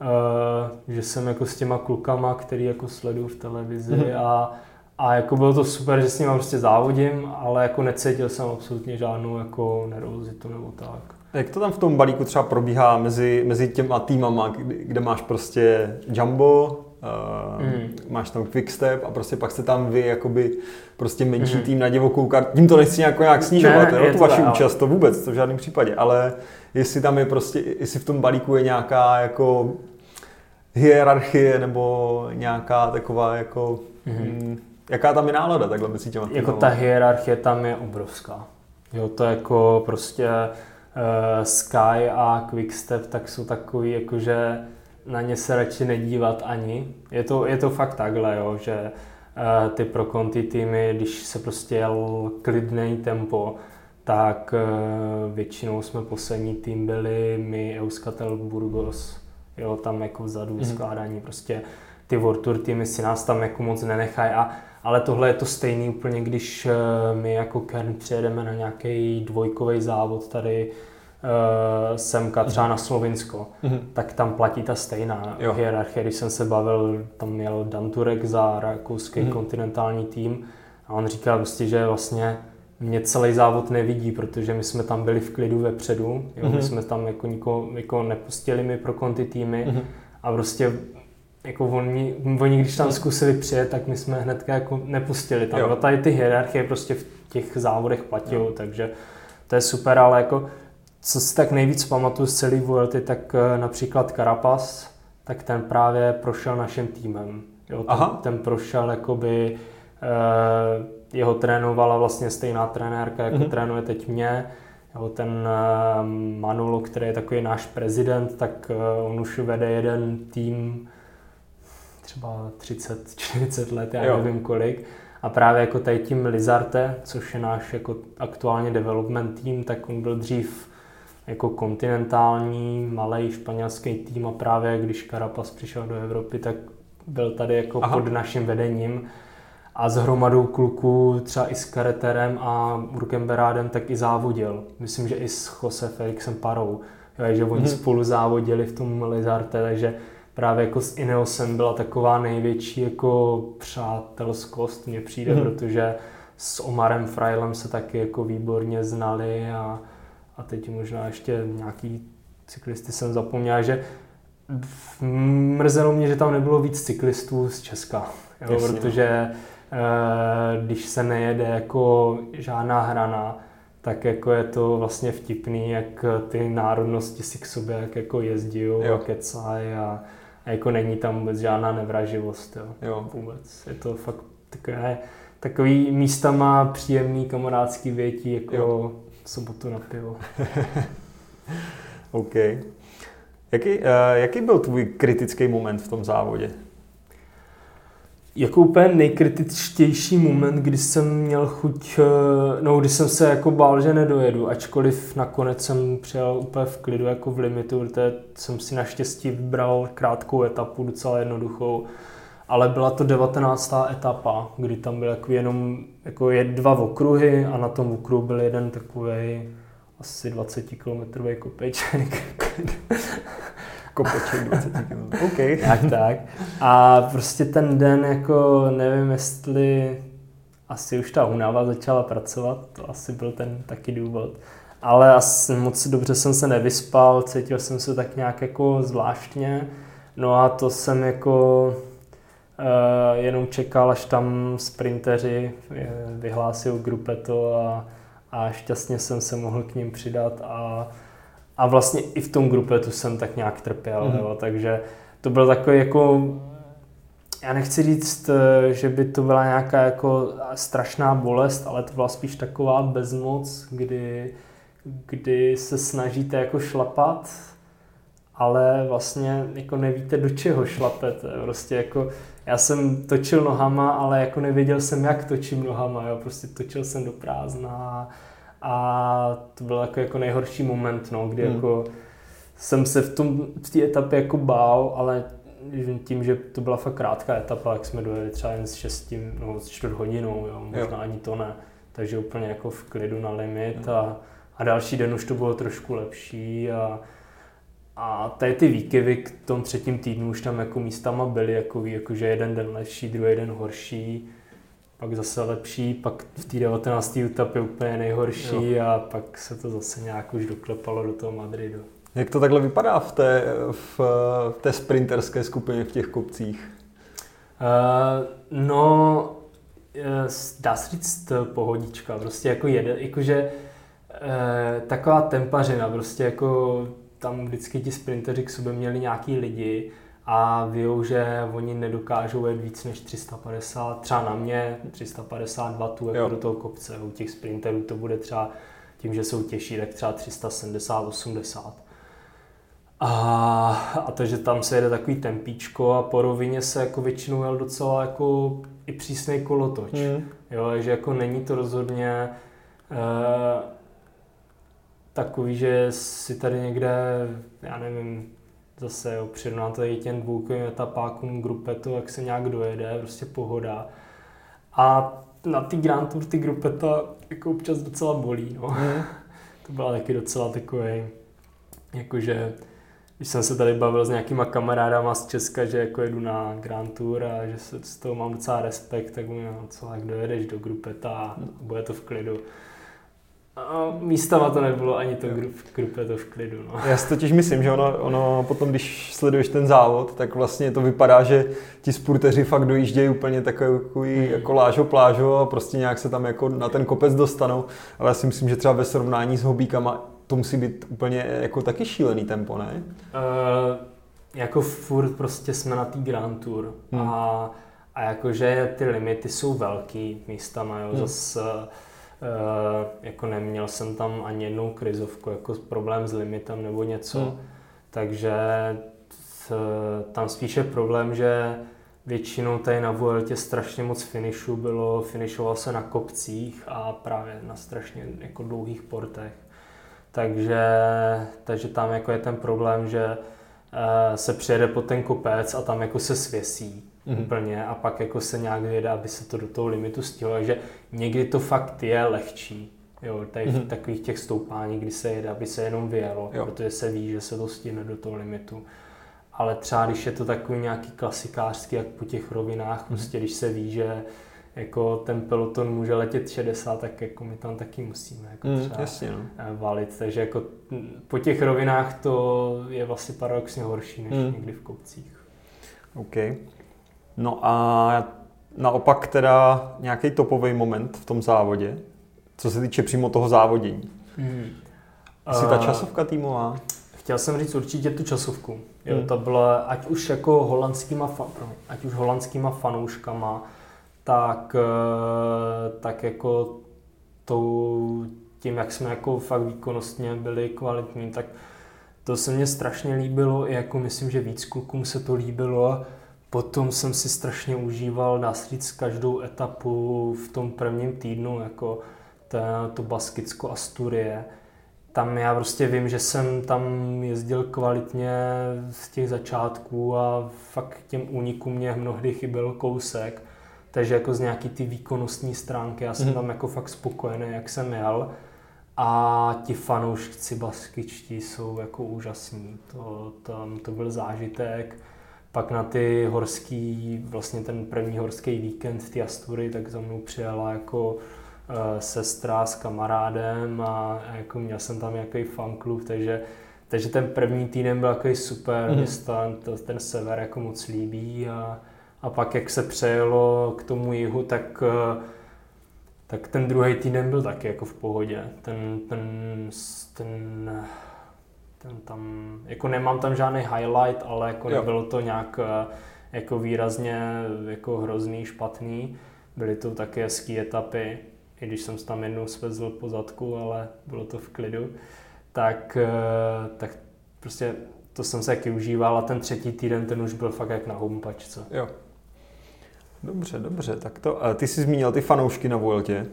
uh, že jsem jako s těma klukama, který jako sleduju v televizi hmm. a, a jako bylo to super, že s nimi prostě závodím, ale jako necítil jsem absolutně žádnou jako nervozitu nebo tak. Jak to tam v tom balíku třeba probíhá mezi, mezi těma týmama, kde, kde máš prostě Jumbo, Uh, mm. Máš tam quickstep a prostě pak jste tam vy jakoby prostě menší mm. tým na divokou kartu. Tím to nechci nějak, nějak snižovat, ne, jo, tu vaši účast, to vůbec, to v žádném případě, ale jestli tam je prostě, jestli v tom balíku je nějaká jako hierarchie nebo nějaká taková jako, mm. jaká tam je nálada takhle mezi těma Jako ta hierarchie tam je obrovská. Jo, to jako prostě uh, Sky a Quickstep tak jsou takový jakože na ně se radši nedívat ani. Je to, je to fakt takhle, jo, že uh, ty pro konty týmy, když se prostě jel klidný tempo, tak uh, většinou jsme poslední tým byli my Euskatel Burgos, jo, tam jako vzadu mm-hmm. skládání, prostě ty World Tour týmy si nás tam jako moc nenechají, a, ale tohle je to stejný úplně, když uh, my jako Kern přijedeme na nějaký dvojkový závod tady semka třeba na Slovinsko, mm-hmm. tak tam platí ta stejná jo. hierarchie. Když jsem se bavil, tam měl Danturek za rakouský mm-hmm. kontinentální tým a on říkal prostě, že vlastně mě celý závod nevidí, protože my jsme tam byli v klidu vepředu, jo? Mm-hmm. my mhm. jsme tam jako nikoho, jako nepustili mi pro konty týmy mm-hmm. a prostě jako oni, oni, když tam zkusili přijet, tak my jsme hnedka jako nepustili. Tam jo. tady ty hierarchie prostě v těch závodech platilo, takže to je super, ale jako co si tak nejvíc pamatuju z celý Vuelty, tak eh, například Carapaz, tak ten právě prošel naším týmem. Jo, ten, Aha. ten prošel jakoby, eh, jeho trénovala vlastně stejná trenérka, jako mm-hmm. trénuje teď mě. Jo, ten eh, Manolo, který je takový náš prezident, tak eh, on už vede jeden tým třeba 30-40 let, já jo. nevím kolik. A právě jako tady tím Lizarte, což je náš jako aktuálně development tým, tak on byl dřív jako kontinentální, malý španělský tým a právě když Carapaz přišel do Evropy, tak byl tady jako Aha. pod naším vedením a s hromadou kluků, třeba i s Kareterem a Urkenberádem, tak i závodil. Myslím, že i s Jose Felixem Parou, že oni hmm. spolu závodili v tom Lizarte, takže právě jako s Ineosem byla taková největší jako přátelskost, mně přijde, hmm. protože s Omarem Frailem se taky jako výborně znali a, a teď možná ještě nějaký cyklisty jsem zapomněl, že mrzelo mě, že tam nebylo víc cyklistů z Česka, jo, protože Eh, když se nejede jako žádná hrana, tak jako je to vlastně vtipný, jak ty národnosti si k sobě jak jako jezdí a kecají a, a jako není tam vůbec žádná nevraživost. Jo. Jo. Vůbec. Je to fakt takové, takový místama příjemný kamarádský větí jako jo. Sobotu na pivo. OK. Jaký, uh, jaký byl tvůj kritický moment v tom závodě? jako úplně nejkritičtější moment, kdy jsem měl chuť, eh, no když jsem se jako bál, že nedojedu, ačkoliv nakonec jsem přijel úplně v klidu jako v limitu, protože jsem si naštěstí vybral krátkou etapu, docela jednoduchou, ale byla to 19. etapa, kdy tam byl jako jenom jako je dva okruhy a na tom okruhu byl jeden takový asi 20 km kopeček. Kopeček 20 km. OK. Tak, tak. A prostě ten den, jako nevím, jestli asi už ta únava začala pracovat, to asi byl ten taky důvod. Ale asi moc dobře jsem se nevyspal, cítil jsem se tak nějak jako zvláštně. No a to jsem jako jenom čekal, až tam sprinteři vyhlásil grupeto a, a šťastně jsem se mohl k ním přidat a a vlastně i v tom grupetu jsem tak nějak trpěl, mm-hmm. jo, takže to byl takový jako, já nechci říct, eh, že by to byla nějaká jako strašná bolest, ale to byla spíš taková bezmoc, kdy, kdy se snažíte jako šlapat, ale vlastně jako nevíte, do čeho šlapete. Prostě jako, já jsem točil nohama, ale jako nevěděl jsem, jak točím nohama, jo. prostě točil jsem do prázdna a to byl jako, jako nejhorší moment, no, kdy hmm. jako jsem se v tom v té etapě jako bál, ale tím, že to byla fakt krátká etapa, jak jsme dojeli třeba jen s 6 no, s čtvrt hodinou, jo, možná jo. ani to ne. Takže úplně jako v klidu na limit a, a další den už to bylo trošku lepší a, a tady ty výkyvy k tom třetím týdnu už tam jako místama byly, jako, jako že jeden den lepší, druhý den horší pak zase lepší, pak v té 19. etapě úplně nejhorší jo. a pak se to zase nějak už doklepalo do toho Madridu. Jak to takhle vypadá v té, v, v té sprinterské skupině v těch kopcích? Uh, no, uh, dá se říct pohodička, prostě jako jede, jakože uh, taková tempařina, prostě jako tam vždycky ti sprinteři k sobě měli nějaký lidi, a vědou, že oni nedokážou jet víc než 350, třeba na mě 350 W jako do toho kopce. U těch sprinterů to bude třeba tím, že jsou těžší, tak třeba 370, 80. A, a to, že tam se jede takový tempíčko a po rovině se jako většinou jel docela jako i přísný kolotoč. Mm. Jo, že jako není to rozhodně e, takový, že si tady někde, já nevím, zase jo, přirovnám to i těm dvoukovým etapákům grupetu, jak se nějak dojede, prostě pohoda. A na ty Grand Tour ty grupeta jako občas docela bolí, no. Mm. to byla taky docela takový, jakože když jsem se tady bavil s nějakýma kamarádama z Česka, že jako jedu na Grand Tour a že se z toho mám docela respekt, tak mi no, co, jak dojedeš do grupeta a bude to v klidu. A místama to nebylo ani to grup, grupě to v klidu. No. Já si totiž myslím, že ono, ono potom, když sleduješ ten závod, tak vlastně to vypadá, že ti spurteři fakt dojíždějí úplně takový hmm. jako lážo plážo a prostě nějak se tam jako na ten kopec dostanou. Ale já si myslím, že třeba ve srovnání s hobíkama to musí být úplně jako taky šílený tempo, ne? Uh, jako furt prostě jsme na té Grand Tour hmm. a, a jakože ty limity jsou velký místama, jo, hmm. zase jako neměl jsem tam ani jednou krizovku, jako problém s limitem nebo něco. Hmm. Takže tam spíše problém, že většinou tady na Vueltě strašně moc finišu bylo, finišoval se na kopcích a právě na strašně jako dlouhých portech. Takže, takže tam jako je ten problém, že uh, se přijede po ten kopec a tam jako se svěsí mm-hmm. úplně a pak jako se nějak vyjede, aby se to do toho limitu stihlo. Takže někdy to fakt je lehčí. Jo, tady mm-hmm. v takových těch stoupání, kdy se jede, aby se jenom vyjelo, jo. protože se ví, že se to stihne do toho limitu ale třeba když je to takový nějaký klasikářský, jak po těch rovinách, mm. prostě když se ví, že jako ten peloton může letět 60, tak jako my tam taky musíme jako mm, jasně, no. Eh, valit, takže jako po těch rovinách to je vlastně paradoxně horší než mm. někdy v kopcích. OK. No a naopak teda nějaký topový moment v tom závodě, co se týče přímo toho závodění. Mm. Jsi ta časovka týmová? Chtěl jsem říct určitě tu časovku. Jo, hmm. to bylo, ať už jako holandskýma, ať už holandskýma fanouškama, tak, eh, tak jako tou, tím, jak jsme jako fakt výkonnostně byli kvalitní, tak to se mně strašně líbilo, i jako myslím, že víc klukům se to líbilo. Potom jsem si strašně užíval, dá se říct, každou etapu v tom prvním týdnu, jako ta, to Baskicko Asturie tam já prostě vím, že jsem tam jezdil kvalitně z těch začátků a fakt těm únikům mě mnohdy chyběl kousek. Takže jako z nějaký ty výkonnostní stránky, já jsem mm. tam jako fakt spokojený, jak jsem jel. A ti fanoušci baskičtí jsou jako úžasní. To, tam to byl zážitek. Pak na ty horský, vlastně ten první horský víkend ty Astury, tak za mnou přijela jako Eh, sestra s kamarádem a jako měl jsem tam nějaký fanklub, takže, takže ten první týden byl takový super, mm. hmm to, ten sever jako moc líbí a, a pak jak se přejelo k tomu jihu, tak eh, tak ten druhý týden byl taky jako v pohodě. Ten, ten, ten, ten tam, jako nemám tam žádný highlight, ale jako jo. nebylo to nějak eh, jako výrazně jako hrozný, špatný. Byly to také hezké etapy, i když jsem tam jednou svezl po zadku, ale bylo to v klidu, tak, eh, tak prostě to jsem se taky užíval a ten třetí týden ten už byl fakt jak na humpačce. Jo. Dobře, dobře, tak to, ty jsi zmínil ty fanoušky na Vueltě.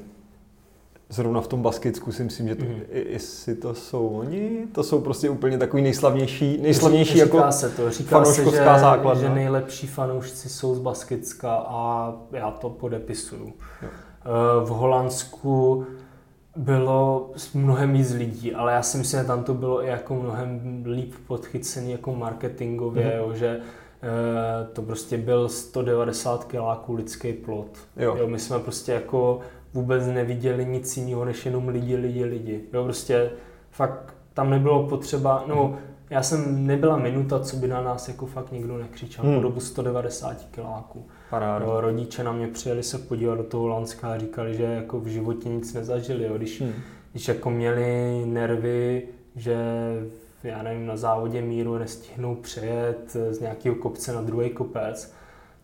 Zrovna v tom Baskicku si myslím, že to, mm-hmm. jestli to jsou oni, to jsou prostě úplně takový nejslavnější, nejslavnější říká jako se to, říká se, že, základna. že nejlepší fanoušci jsou z Baskicka a já to podepisuju. Jo. Eh, v Holandsku bylo mnohem víc lidí, ale já si myslím, že tam to bylo i jako mnohem líp podchycený jako marketingově, mm-hmm. jo, že e, to prostě byl 190 kiláků lidský plot. Jo. Jo, my jsme prostě jako vůbec neviděli nic jiného, než jenom lidi, lidi, lidi. Jo, prostě fakt tam nebylo potřeba, no já jsem nebyla minuta, co by na nás jako fakt nikdo nekřičel, hmm. po dobu 190 kiláků. Paráda. Jo, rodiče na mě přijeli se podívat do toho Holandska a říkali, že jako v životě nic nezažili. Jo. Když, hmm. když jako měli nervy, že já nevím, na závodě míru nestihnou přejet z nějakého kopce na druhý kopec,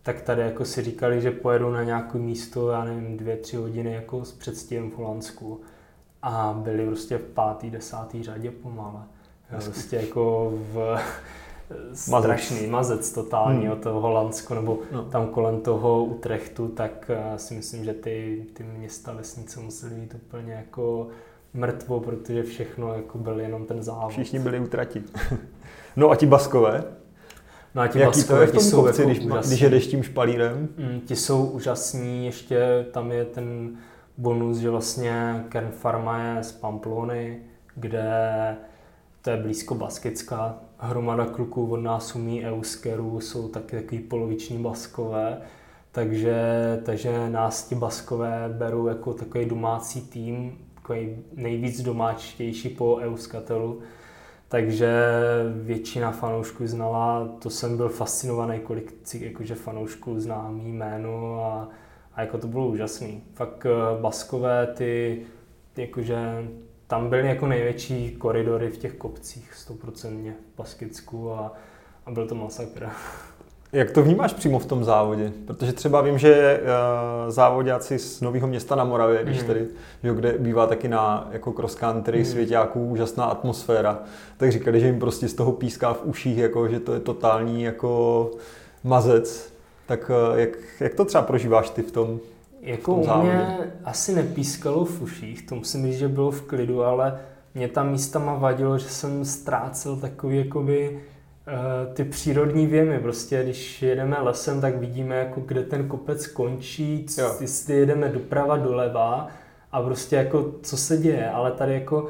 tak tady jako si říkali, že pojedou na nějaké místo, já nevím, dvě, tři hodiny jako s předstihem v Holandsku. A byli prostě v pátý, desátý řadě pomale. Prostě jako v strašný mazec totální hmm. od toho Holandsko nebo no. tam kolem toho Utrechtu, tak uh, si myslím, že ty, ty města, vesnice musely být úplně jako mrtvo, protože všechno jako byl jenom ten závod. Všichni byli utrati. no a ti Baskové? No a ti Jaký Baskové, to je v tom kopci, jako když, úžasný. když jedeš tím špalírem? Mm, ti jsou úžasní, ještě tam je ten bonus, že vlastně Kern Pharma je z Pamplony, kde to je blízko Baskická. Hromada kluků od nás umí euskeru, jsou taky takový poloviční baskové, takže, takže nás ti baskové berou jako takový domácí tým, takový nejvíc domáčtější po euskatelu. Takže většina fanoušků znala, to jsem byl fascinovaný, kolik jakože fanoušků zná jméno a, a jako to bylo úžasný. Fakt eh, baskové ty, jakože tam byly jako největší koridory v těch kopcích, stoprocentně v Baskicku a, a byl to masakr. Jak to vnímáš přímo v tom závodě? Protože třeba vím, že uh, závodáci z Nového města na Moravě, když mm. tady, že, kde bývá taky na jako cross country mm. svěťáků úžasná atmosféra, tak říkali, že jim prostě z toho píská v uších, jako, že to je totální jako mazec. Tak uh, jak, jak to třeba prožíváš ty v tom? Jako v tom u mě asi nepískalo v uších, to musím říct, že bylo v klidu, ale mě tam místama vadilo, že jsem ztrácel takový jakoby Eh, ty přírodní věmy. Prostě když jedeme lesem, tak vidíme, jako kde ten kopec končí, jo. jestli jedeme doprava, doleva a prostě jako co se děje. Ale tady jako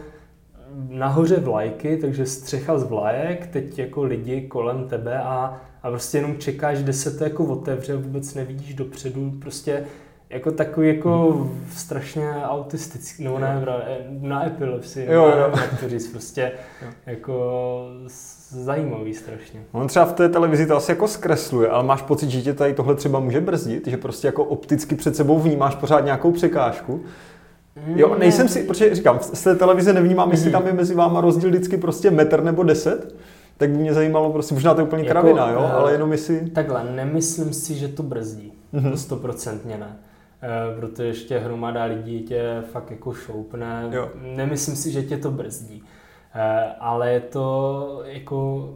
nahoře vlajky, takže střecha z vlajek, teď jako lidi kolem tebe a, a prostě jenom čekáš, kde se to jako otevře, vůbec nevidíš dopředu, prostě jako takový jako strašně autistický, no ne, na epilepsii, jo, jo. jak to říct, prostě jo. jako zajímavý strašně. On třeba v té televizi to asi jako zkresluje, ale máš pocit, že tě tady tohle třeba může brzdit, že prostě jako opticky před sebou vnímáš pořád nějakou překážku? Jo, nejsem si, protože říkám, z té televize nevnímám, jestli tam je mezi váma rozdíl vždycky prostě metr nebo deset, tak by mě zajímalo, prostě možná to je úplně jako, kravina, jo, ale jenom jestli... Takhle, nemyslím si, že to brzdí, mm-hmm. to stoprocentně ne. Uh, protože ještě hromada lidí tě fakt jako šoupne. Jo. Nemyslím si, že tě to brzdí. Eh, ale je to jako,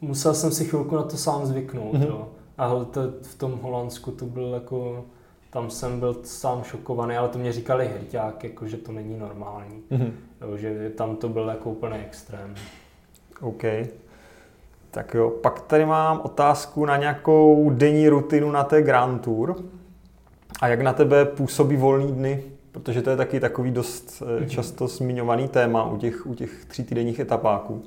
musel jsem si chvilku na to sám zvyknout, mm-hmm. jo. A to, v tom Holandsku to byl jako, tam jsem byl sám šokovaný, ale to mě říkali hrťák, jako, že to není normální. Mm-hmm. Jo, že tam to byl jako úplný extrém. OK. Tak jo, pak tady mám otázku na nějakou denní rutinu na té Grand Tour. A jak na tebe působí volný dny protože to je taky takový dost mm-hmm. často zmiňovaný téma u těch, u těch tří týdenních etapáků.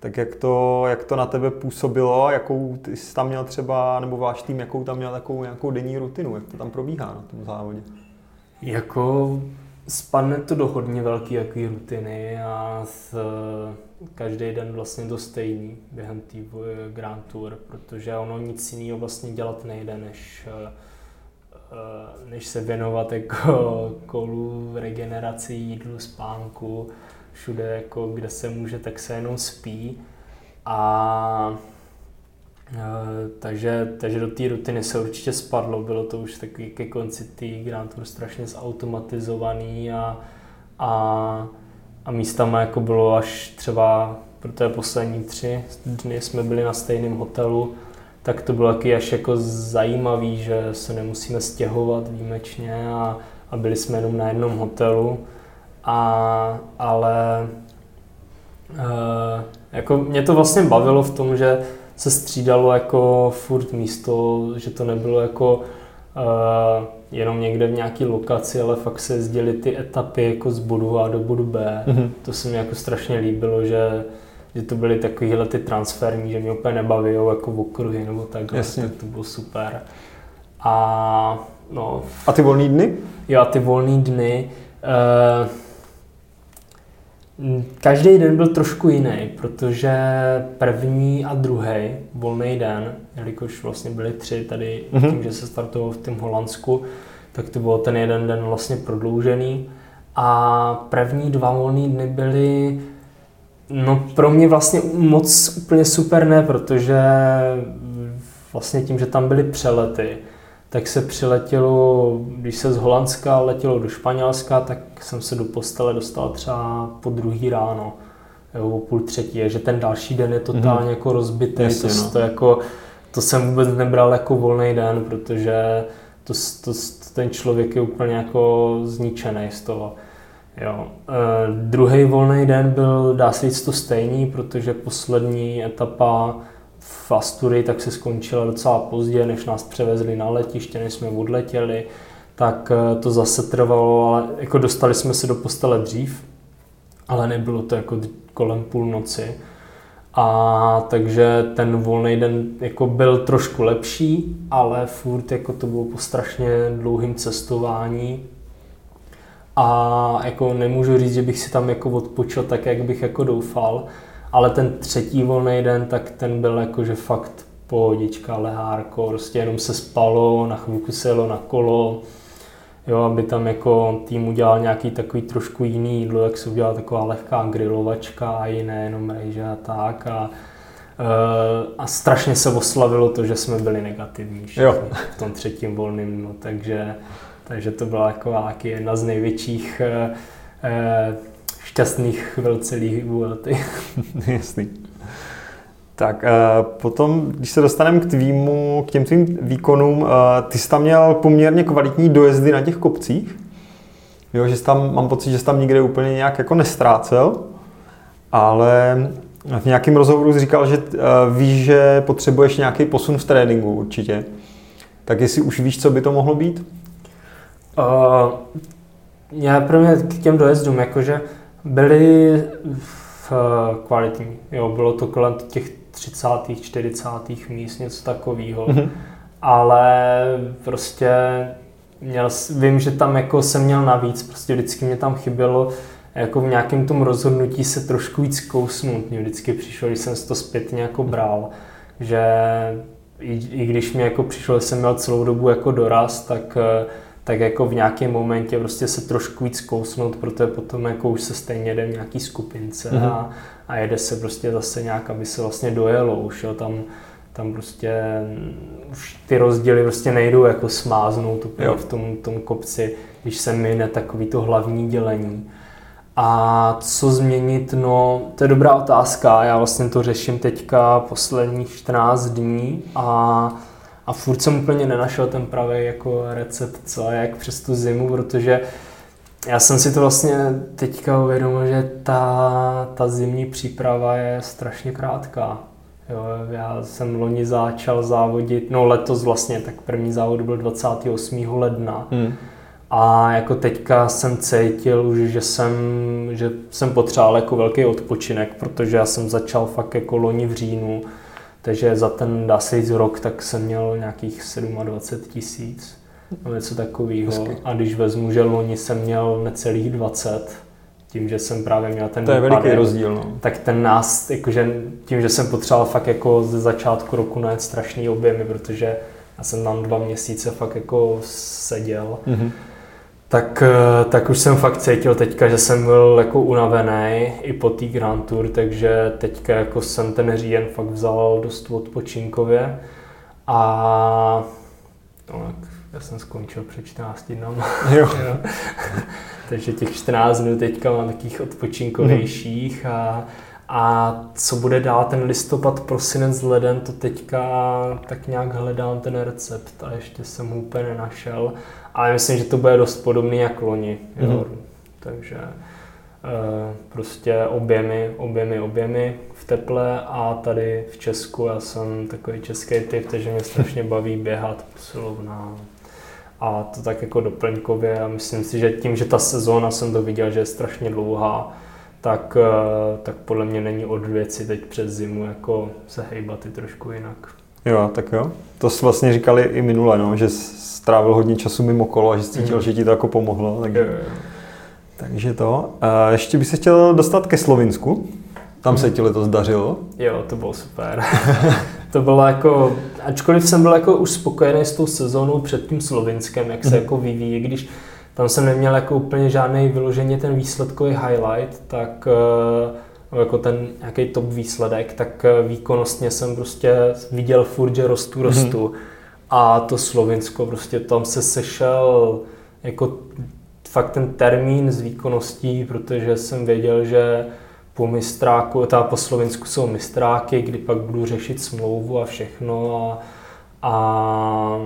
Tak jak to, jak to na tebe působilo, jakou ty jsi tam měl třeba, nebo váš tým, jakou tam měl takovou nějakou denní rutinu, jak to tam probíhá na tom závodě? Jako spadne to do hodně velké jaký rutiny a s, každý den vlastně to stejný během té Grand Tour, protože ono nic jiného vlastně dělat nejde, než Eh, než se věnovat jako kolu, regeneraci, jídlu, spánku, všude, jako, kde se může, tak se jenom spí. A e, takže, takže do té rutiny se určitě spadlo, bylo to už taky ke konci té Grand Tour strašně zautomatizovaný a, a, a místama jako bylo až třeba pro té poslední tři dny jsme byli na stejném hotelu, tak to bylo taky až jako zajímavý, že se nemusíme stěhovat výjimečně a, a byli jsme jenom na jednom hotelu. A, ale e, jako mě to vlastně bavilo v tom, že se střídalo jako furt místo, že to nebylo jako e, jenom někde v nějaké lokaci, ale fakt se jezdily ty etapy jako z bodu A do bodu B. Mm-hmm. To se mi jako strašně líbilo, že že to byly takovýhle ty transferní, že mě úplně nebaví jako v okruhy nebo tak, Jasně. tak to bylo super. A, no, a ty volné dny? Jo, a ty volné dny. Uh, každý den byl trošku jiný, protože první a druhý volný den, jelikož vlastně byly tři tady, mm-hmm. tím, že se startovalo v tom Holandsku, tak to bylo ten jeden den vlastně prodloužený. A první dva volné dny byly No pro mě vlastně moc úplně super ne, protože vlastně tím, že tam byly přelety, tak se přiletělo, když se z Holandska letělo do Španělska, tak jsem se do postele dostal třeba po druhý ráno, jo, o půl třetí, že ten další den je totálně mm. jako rozbitý, Jasně, to, no. to, jako, to jsem vůbec nebral jako volný den, protože to, to, to, ten člověk je úplně jako zničený z toho. Jo. E, druhý volný den byl, dá se říct, to stejný, protože poslední etapa v Asturii tak se skončila docela pozdě, než nás převezli na letiště, než jsme odletěli, tak e, to zase trvalo, ale jako dostali jsme se do postele dřív, ale nebylo to jako kolem půlnoci. A takže ten volný den jako byl trošku lepší, ale furt jako to bylo po strašně dlouhým cestování, a jako nemůžu říct, že bych si tam jako odpočil tak, jak bych jako doufal, ale ten třetí volný den, tak ten byl jako, že fakt pohodička, lehárko, prostě jenom se spalo, na chvilku se jelo na kolo, jo, aby tam jako tým udělal nějaký takový trošku jiný jídlo, jak se udělala taková lehká grilovačka a jiné jenom rejže a tak a, a strašně se oslavilo to, že jsme byli negativní jo. v tom třetím volným, no, takže, takže to byla jako jedna z největších šťastných chvilcelých Vuelty. Jasný. Tak potom, když se dostaneme k tvýmu, k těm tvým výkonům, ty jsi tam měl poměrně kvalitní dojezdy na těch kopcích. Jo, že jsi tam, mám pocit, že jsi tam nikde úplně nějak jako nestrácel, ale v nějakém rozhovoru jsi říkal, že víš, že potřebuješ nějaký posun v tréninku určitě. Tak jestli už víš, co by to mohlo být? Uh, já pro mě k těm dojezdům, jakože byly v, kvalitní. Jo, bylo to kolem těch 30. 40. míst, něco takového. Mm-hmm. Ale prostě měl, vím, že tam jako jsem měl navíc, prostě vždycky mě tam chybělo jako v nějakém tom rozhodnutí se trošku víc kousnout. Mně vždycky přišlo, když jsem si to zpětně jako bral, že i, i když mi jako přišlo, že jsem měl celou dobu jako doraz, tak tak jako v nějakém momentě prostě se trošku víc kousnout, protože potom jako už se stejně jde v nějaký skupince mm-hmm. a, a jede se prostě zase nějak, aby se vlastně dojelo už, jo, tam, tam prostě už ty rozdíly prostě nejdou jako smáznout úplně v tom, tom kopci, když se mine takový to hlavní dělení. A co změnit? No, to je dobrá otázka. Já vlastně to řeším teďka posledních 14 dní a a furt jsem úplně nenašel ten pravý jako recept, co a jak přes tu zimu, protože já jsem si to vlastně teďka uvědomil, že ta, ta zimní příprava je strašně krátká. Jo, já jsem loni začal závodit, no letos vlastně, tak první závod byl 28. ledna. Hmm. A jako teďka jsem cítil už, že jsem, že jsem potřeboval jako velký odpočinek, protože já jsem začal fakt jako loni v říjnu takže za ten, dá se říct, rok, tak jsem měl nějakých 27 tisíc, nebo něco takového. A když vezmu, že loni jsem měl necelých 20, tím, že jsem právě měl ten To je veliký rozdíl, no. Tak ten nás, jakože tím, že jsem potřeboval fakt jako ze začátku roku najet strašný objemy, protože já jsem tam dva měsíce fakt jako seděl. Mm-hmm tak, eh, tak už jsem fakt cítil teďka, že jsem byl jako unavený i po té Grand Tour, takže teďka jako jsem ten říjen fakt vzal dost odpočinkově a no, já jsem skončil před 14 dnama. Jo. jo. takže těch 14 dnů teďka mám takých odpočinkovějších a, a co bude dál ten listopad, prosinec, leden, to teďka tak nějak hledám ten recept a ještě jsem ho úplně nenašel. Ale myslím, že to bude dost podobný jako loni. Jo. Mm-hmm. Takže e, prostě objemy, objemy, objemy v teple a tady v Česku já jsem takový český typ, takže mě strašně baví běhat posilovna. A to tak jako doplňkově a myslím si, že tím, že ta sezóna jsem to viděl, že je strašně dlouhá, tak, e, tak podle mě není od věci teď přes zimu jako se hejbat i trošku jinak. Jo, tak jo. To jsi vlastně říkali i minule, no, že strávil hodně času mimo kolo a že cítil, mm. že ti to jako pomohlo. Takže, jo, jo. takže to. A ještě bych se chtěl dostat ke Slovinsku. Tam mm. se ti letos dařilo. Jo, to bylo super. to bylo jako, ačkoliv jsem byl jako už spokojený s tou sezónou před tím Slovinskem, jak se mm. jako vyvíjí, když tam jsem neměl jako úplně žádný vyloženě ten výsledkový highlight, tak uh, jako ten nějaký top výsledek, tak eh, výkonnostně jsem prostě viděl furt, že rostu, rostu. Mm. A to Slovinsko, prostě tam se sešel jako fakt ten termín s výkonností, protože jsem věděl, že po mistráku, ta po Slovinsku jsou mistráky, kdy pak budu řešit smlouvu a všechno a, a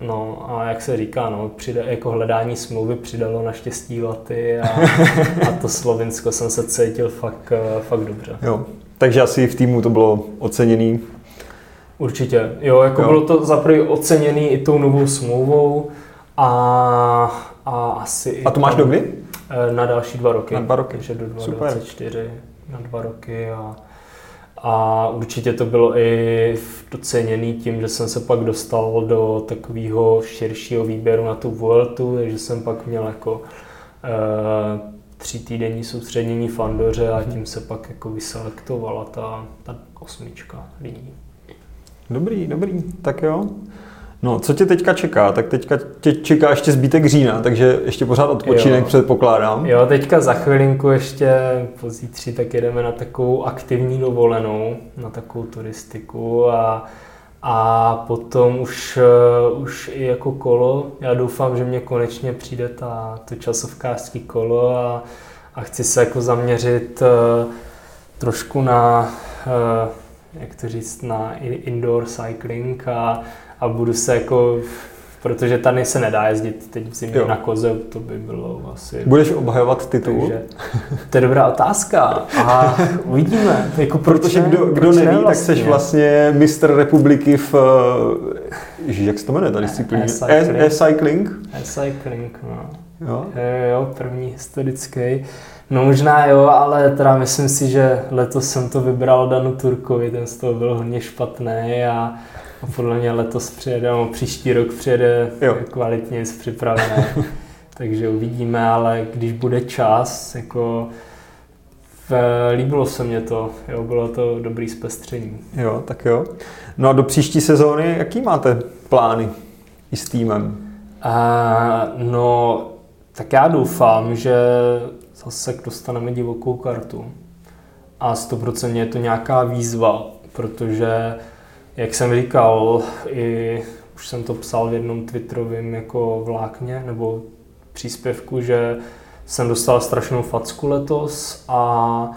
No a jak se říká, no, přida, jako hledání smlouvy přidalo naštěstí laty a, a to Slovinsko jsem se cítil fakt, fakt dobře. Jo, takže asi v týmu to bylo oceněný Určitě, jo, jako jo. bylo to za oceněný i tou novou smlouvou a, a asi... A to máš do kdy? Eh, na další dva roky. Na dva roky. Takže do 2024 na dva roky a, a určitě to bylo i doceněný tím, že jsem se pak dostal do takového širšího výběru na tu Vueltu, takže jsem pak měl jako e, tři týdenní soustředění v Andoře a mhm. tím se pak jako vyselektovala ta, ta osmička lidí. Dobrý, dobrý, tak jo. No, co tě teďka čeká? Tak teďka tě čeká ještě zbytek října, takže ještě pořád odpočinek jo. předpokládám. Jo, teďka za chvilinku ještě pozítří tak jedeme na takovou aktivní dovolenou, na takovou turistiku a, a potom už, uh, už i jako kolo. Já doufám, že mě konečně přijde ta, to časovkářský kolo a, a chci se jako zaměřit uh, trošku na, uh, jak to říct, na indoor cycling a, a budu se jako protože tady se nedá jezdit teď v zimě jo. na koze, to by bylo asi... Budeš obhajovat titul? Takže, to je dobrá otázka a uvidíme. Jako protože kdo, kdo neví, vlastně? tak jsi vlastně mistr republiky v, ježiš, jak se to jmenuje ta disciplína? E-cycling? E-cycling, no. Jo? jo, první historický. No možná jo, ale teda myslím si, že letos jsem to vybral Danu Turkovi, ten z toho byl hodně špatný a a podle mě letos přijede, no příští rok přijede jo. kvalitně připravený. Takže uvidíme, ale když bude čas, jako v, líbilo se mě to, jo, bylo to dobrý zpestření. Jo, tak jo. No a do příští sezóny, jaký máte plány i s týmem? A, no, tak já doufám, že zase dostaneme divokou kartu. A 100% je to nějaká výzva, protože jak jsem říkal, i už jsem to psal v jednom twitterovém jako vlákně nebo příspěvku, že jsem dostal strašnou facku letos a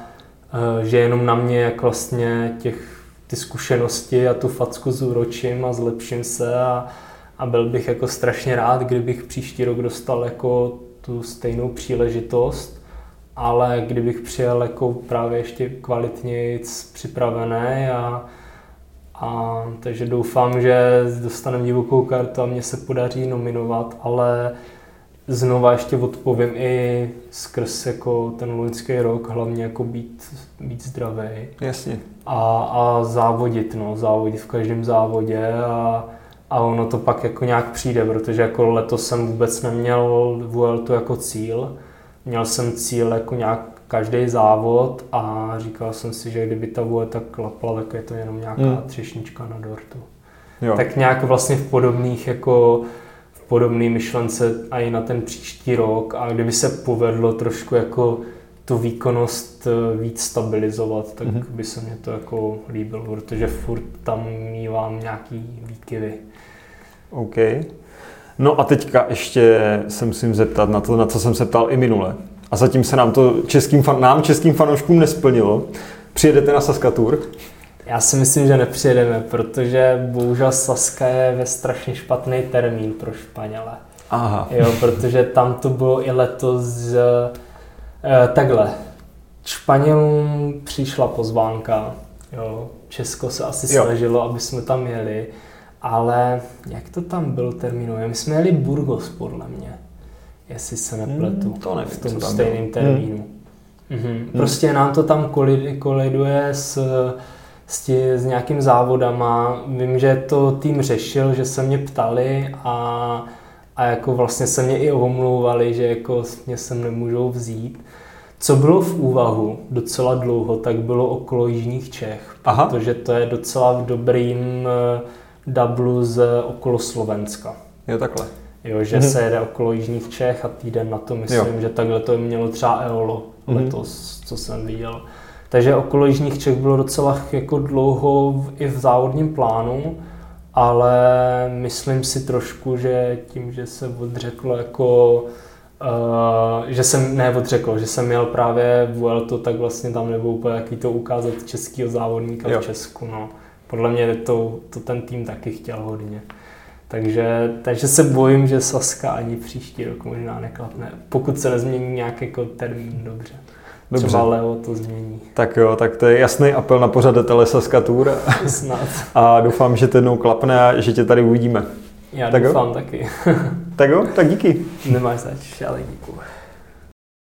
e, že jenom na mě, jak vlastně těch, ty zkušenosti a tu facku zúročím a zlepším se a, a byl bych jako strašně rád, kdybych příští rok dostal jako tu stejnou příležitost, ale kdybych přijel jako právě ještě kvalitněji připravený a, a takže doufám, že dostaneme divokou kartu a mě se podaří nominovat, ale znova ještě odpovím i skrz jako ten loňský rok, hlavně jako být, být zdravý. Jasně. A, a závodit, no, závodit v každém závodě a, a ono to pak jako nějak přijde, protože jako letos jsem vůbec neměl Vueltu jako cíl. Měl jsem cíl jako nějak každý závod a říkal jsem si, že kdyby ta vůle tak klapla, tak je to jenom nějaká hmm. třešnička na dortu. Jo. Tak nějak vlastně v podobných jako v podobné myšlence a i na ten příští rok a kdyby se povedlo trošku jako tu výkonnost eh, víc stabilizovat, tak mm-hmm. by se mě to jako líbilo, protože furt tam mývám nějaký výkyvy. OK. No a teďka ještě se musím zeptat na to, na co jsem se ptal i minule a zatím se nám to českým, fan, nám českým fanouškům nesplnilo. Přijedete na Saska Tour? Já si myslím, že nepřijedeme, protože bohužel Saska je ve strašně špatný termín pro Španěle. Aha. Jo, protože tam to bylo i letos eh, takhle. Španělům přišla pozvánka, jo. Česko se asi jo. snažilo, aby jsme tam jeli, ale jak to tam bylo termínové? My jsme jeli Burgos, podle mě jestli se nepletu, hmm, to nevím, v tom stejném termínu. Hmm. Mhm. Prostě nám to tam koliduje s, s, tí, s nějakým závodama. Vím, že to tým řešil, že se mě ptali a, a jako vlastně se mě i omlouvali, že jako mě sem nemůžou vzít. Co bylo v úvahu docela dlouho, tak bylo okolo Jižních Čech, Aha. protože to je docela v dobrým eh, dublu z okolo Slovenska. Jo, takhle. Jo, že mm-hmm. se jede okolo Jižních Čech a týden na to myslím, jo. že takhle to mělo třeba Eolo mm-hmm. letos, co jsem viděl. Takže okolo Jižních Čech bylo docela jako dlouho v, i v závodním plánu, ale myslím si trošku, že tím, že se odřeklo jako Uh, že jsem neodřekl, že jsem měl právě Vuelto, tak vlastně tam nebyl úplně jaký to ukázat českého závodníka jo. v Česku. No. Podle mě to, to ten tým taky chtěl hodně. Takže, takže se bojím, že Saska ani příští rok možná neklapne, pokud se nezmění nějaký jako termín dobře. Dobře. Třeba Leo to změní. Tak jo, tak to je jasný apel na pořadatele Saska Tour. Snad. A doufám, že to jednou klapne a že tě tady uvidíme. Já tak doufám jo? taky. tak jo, tak díky. Nemáš zač, ale díky.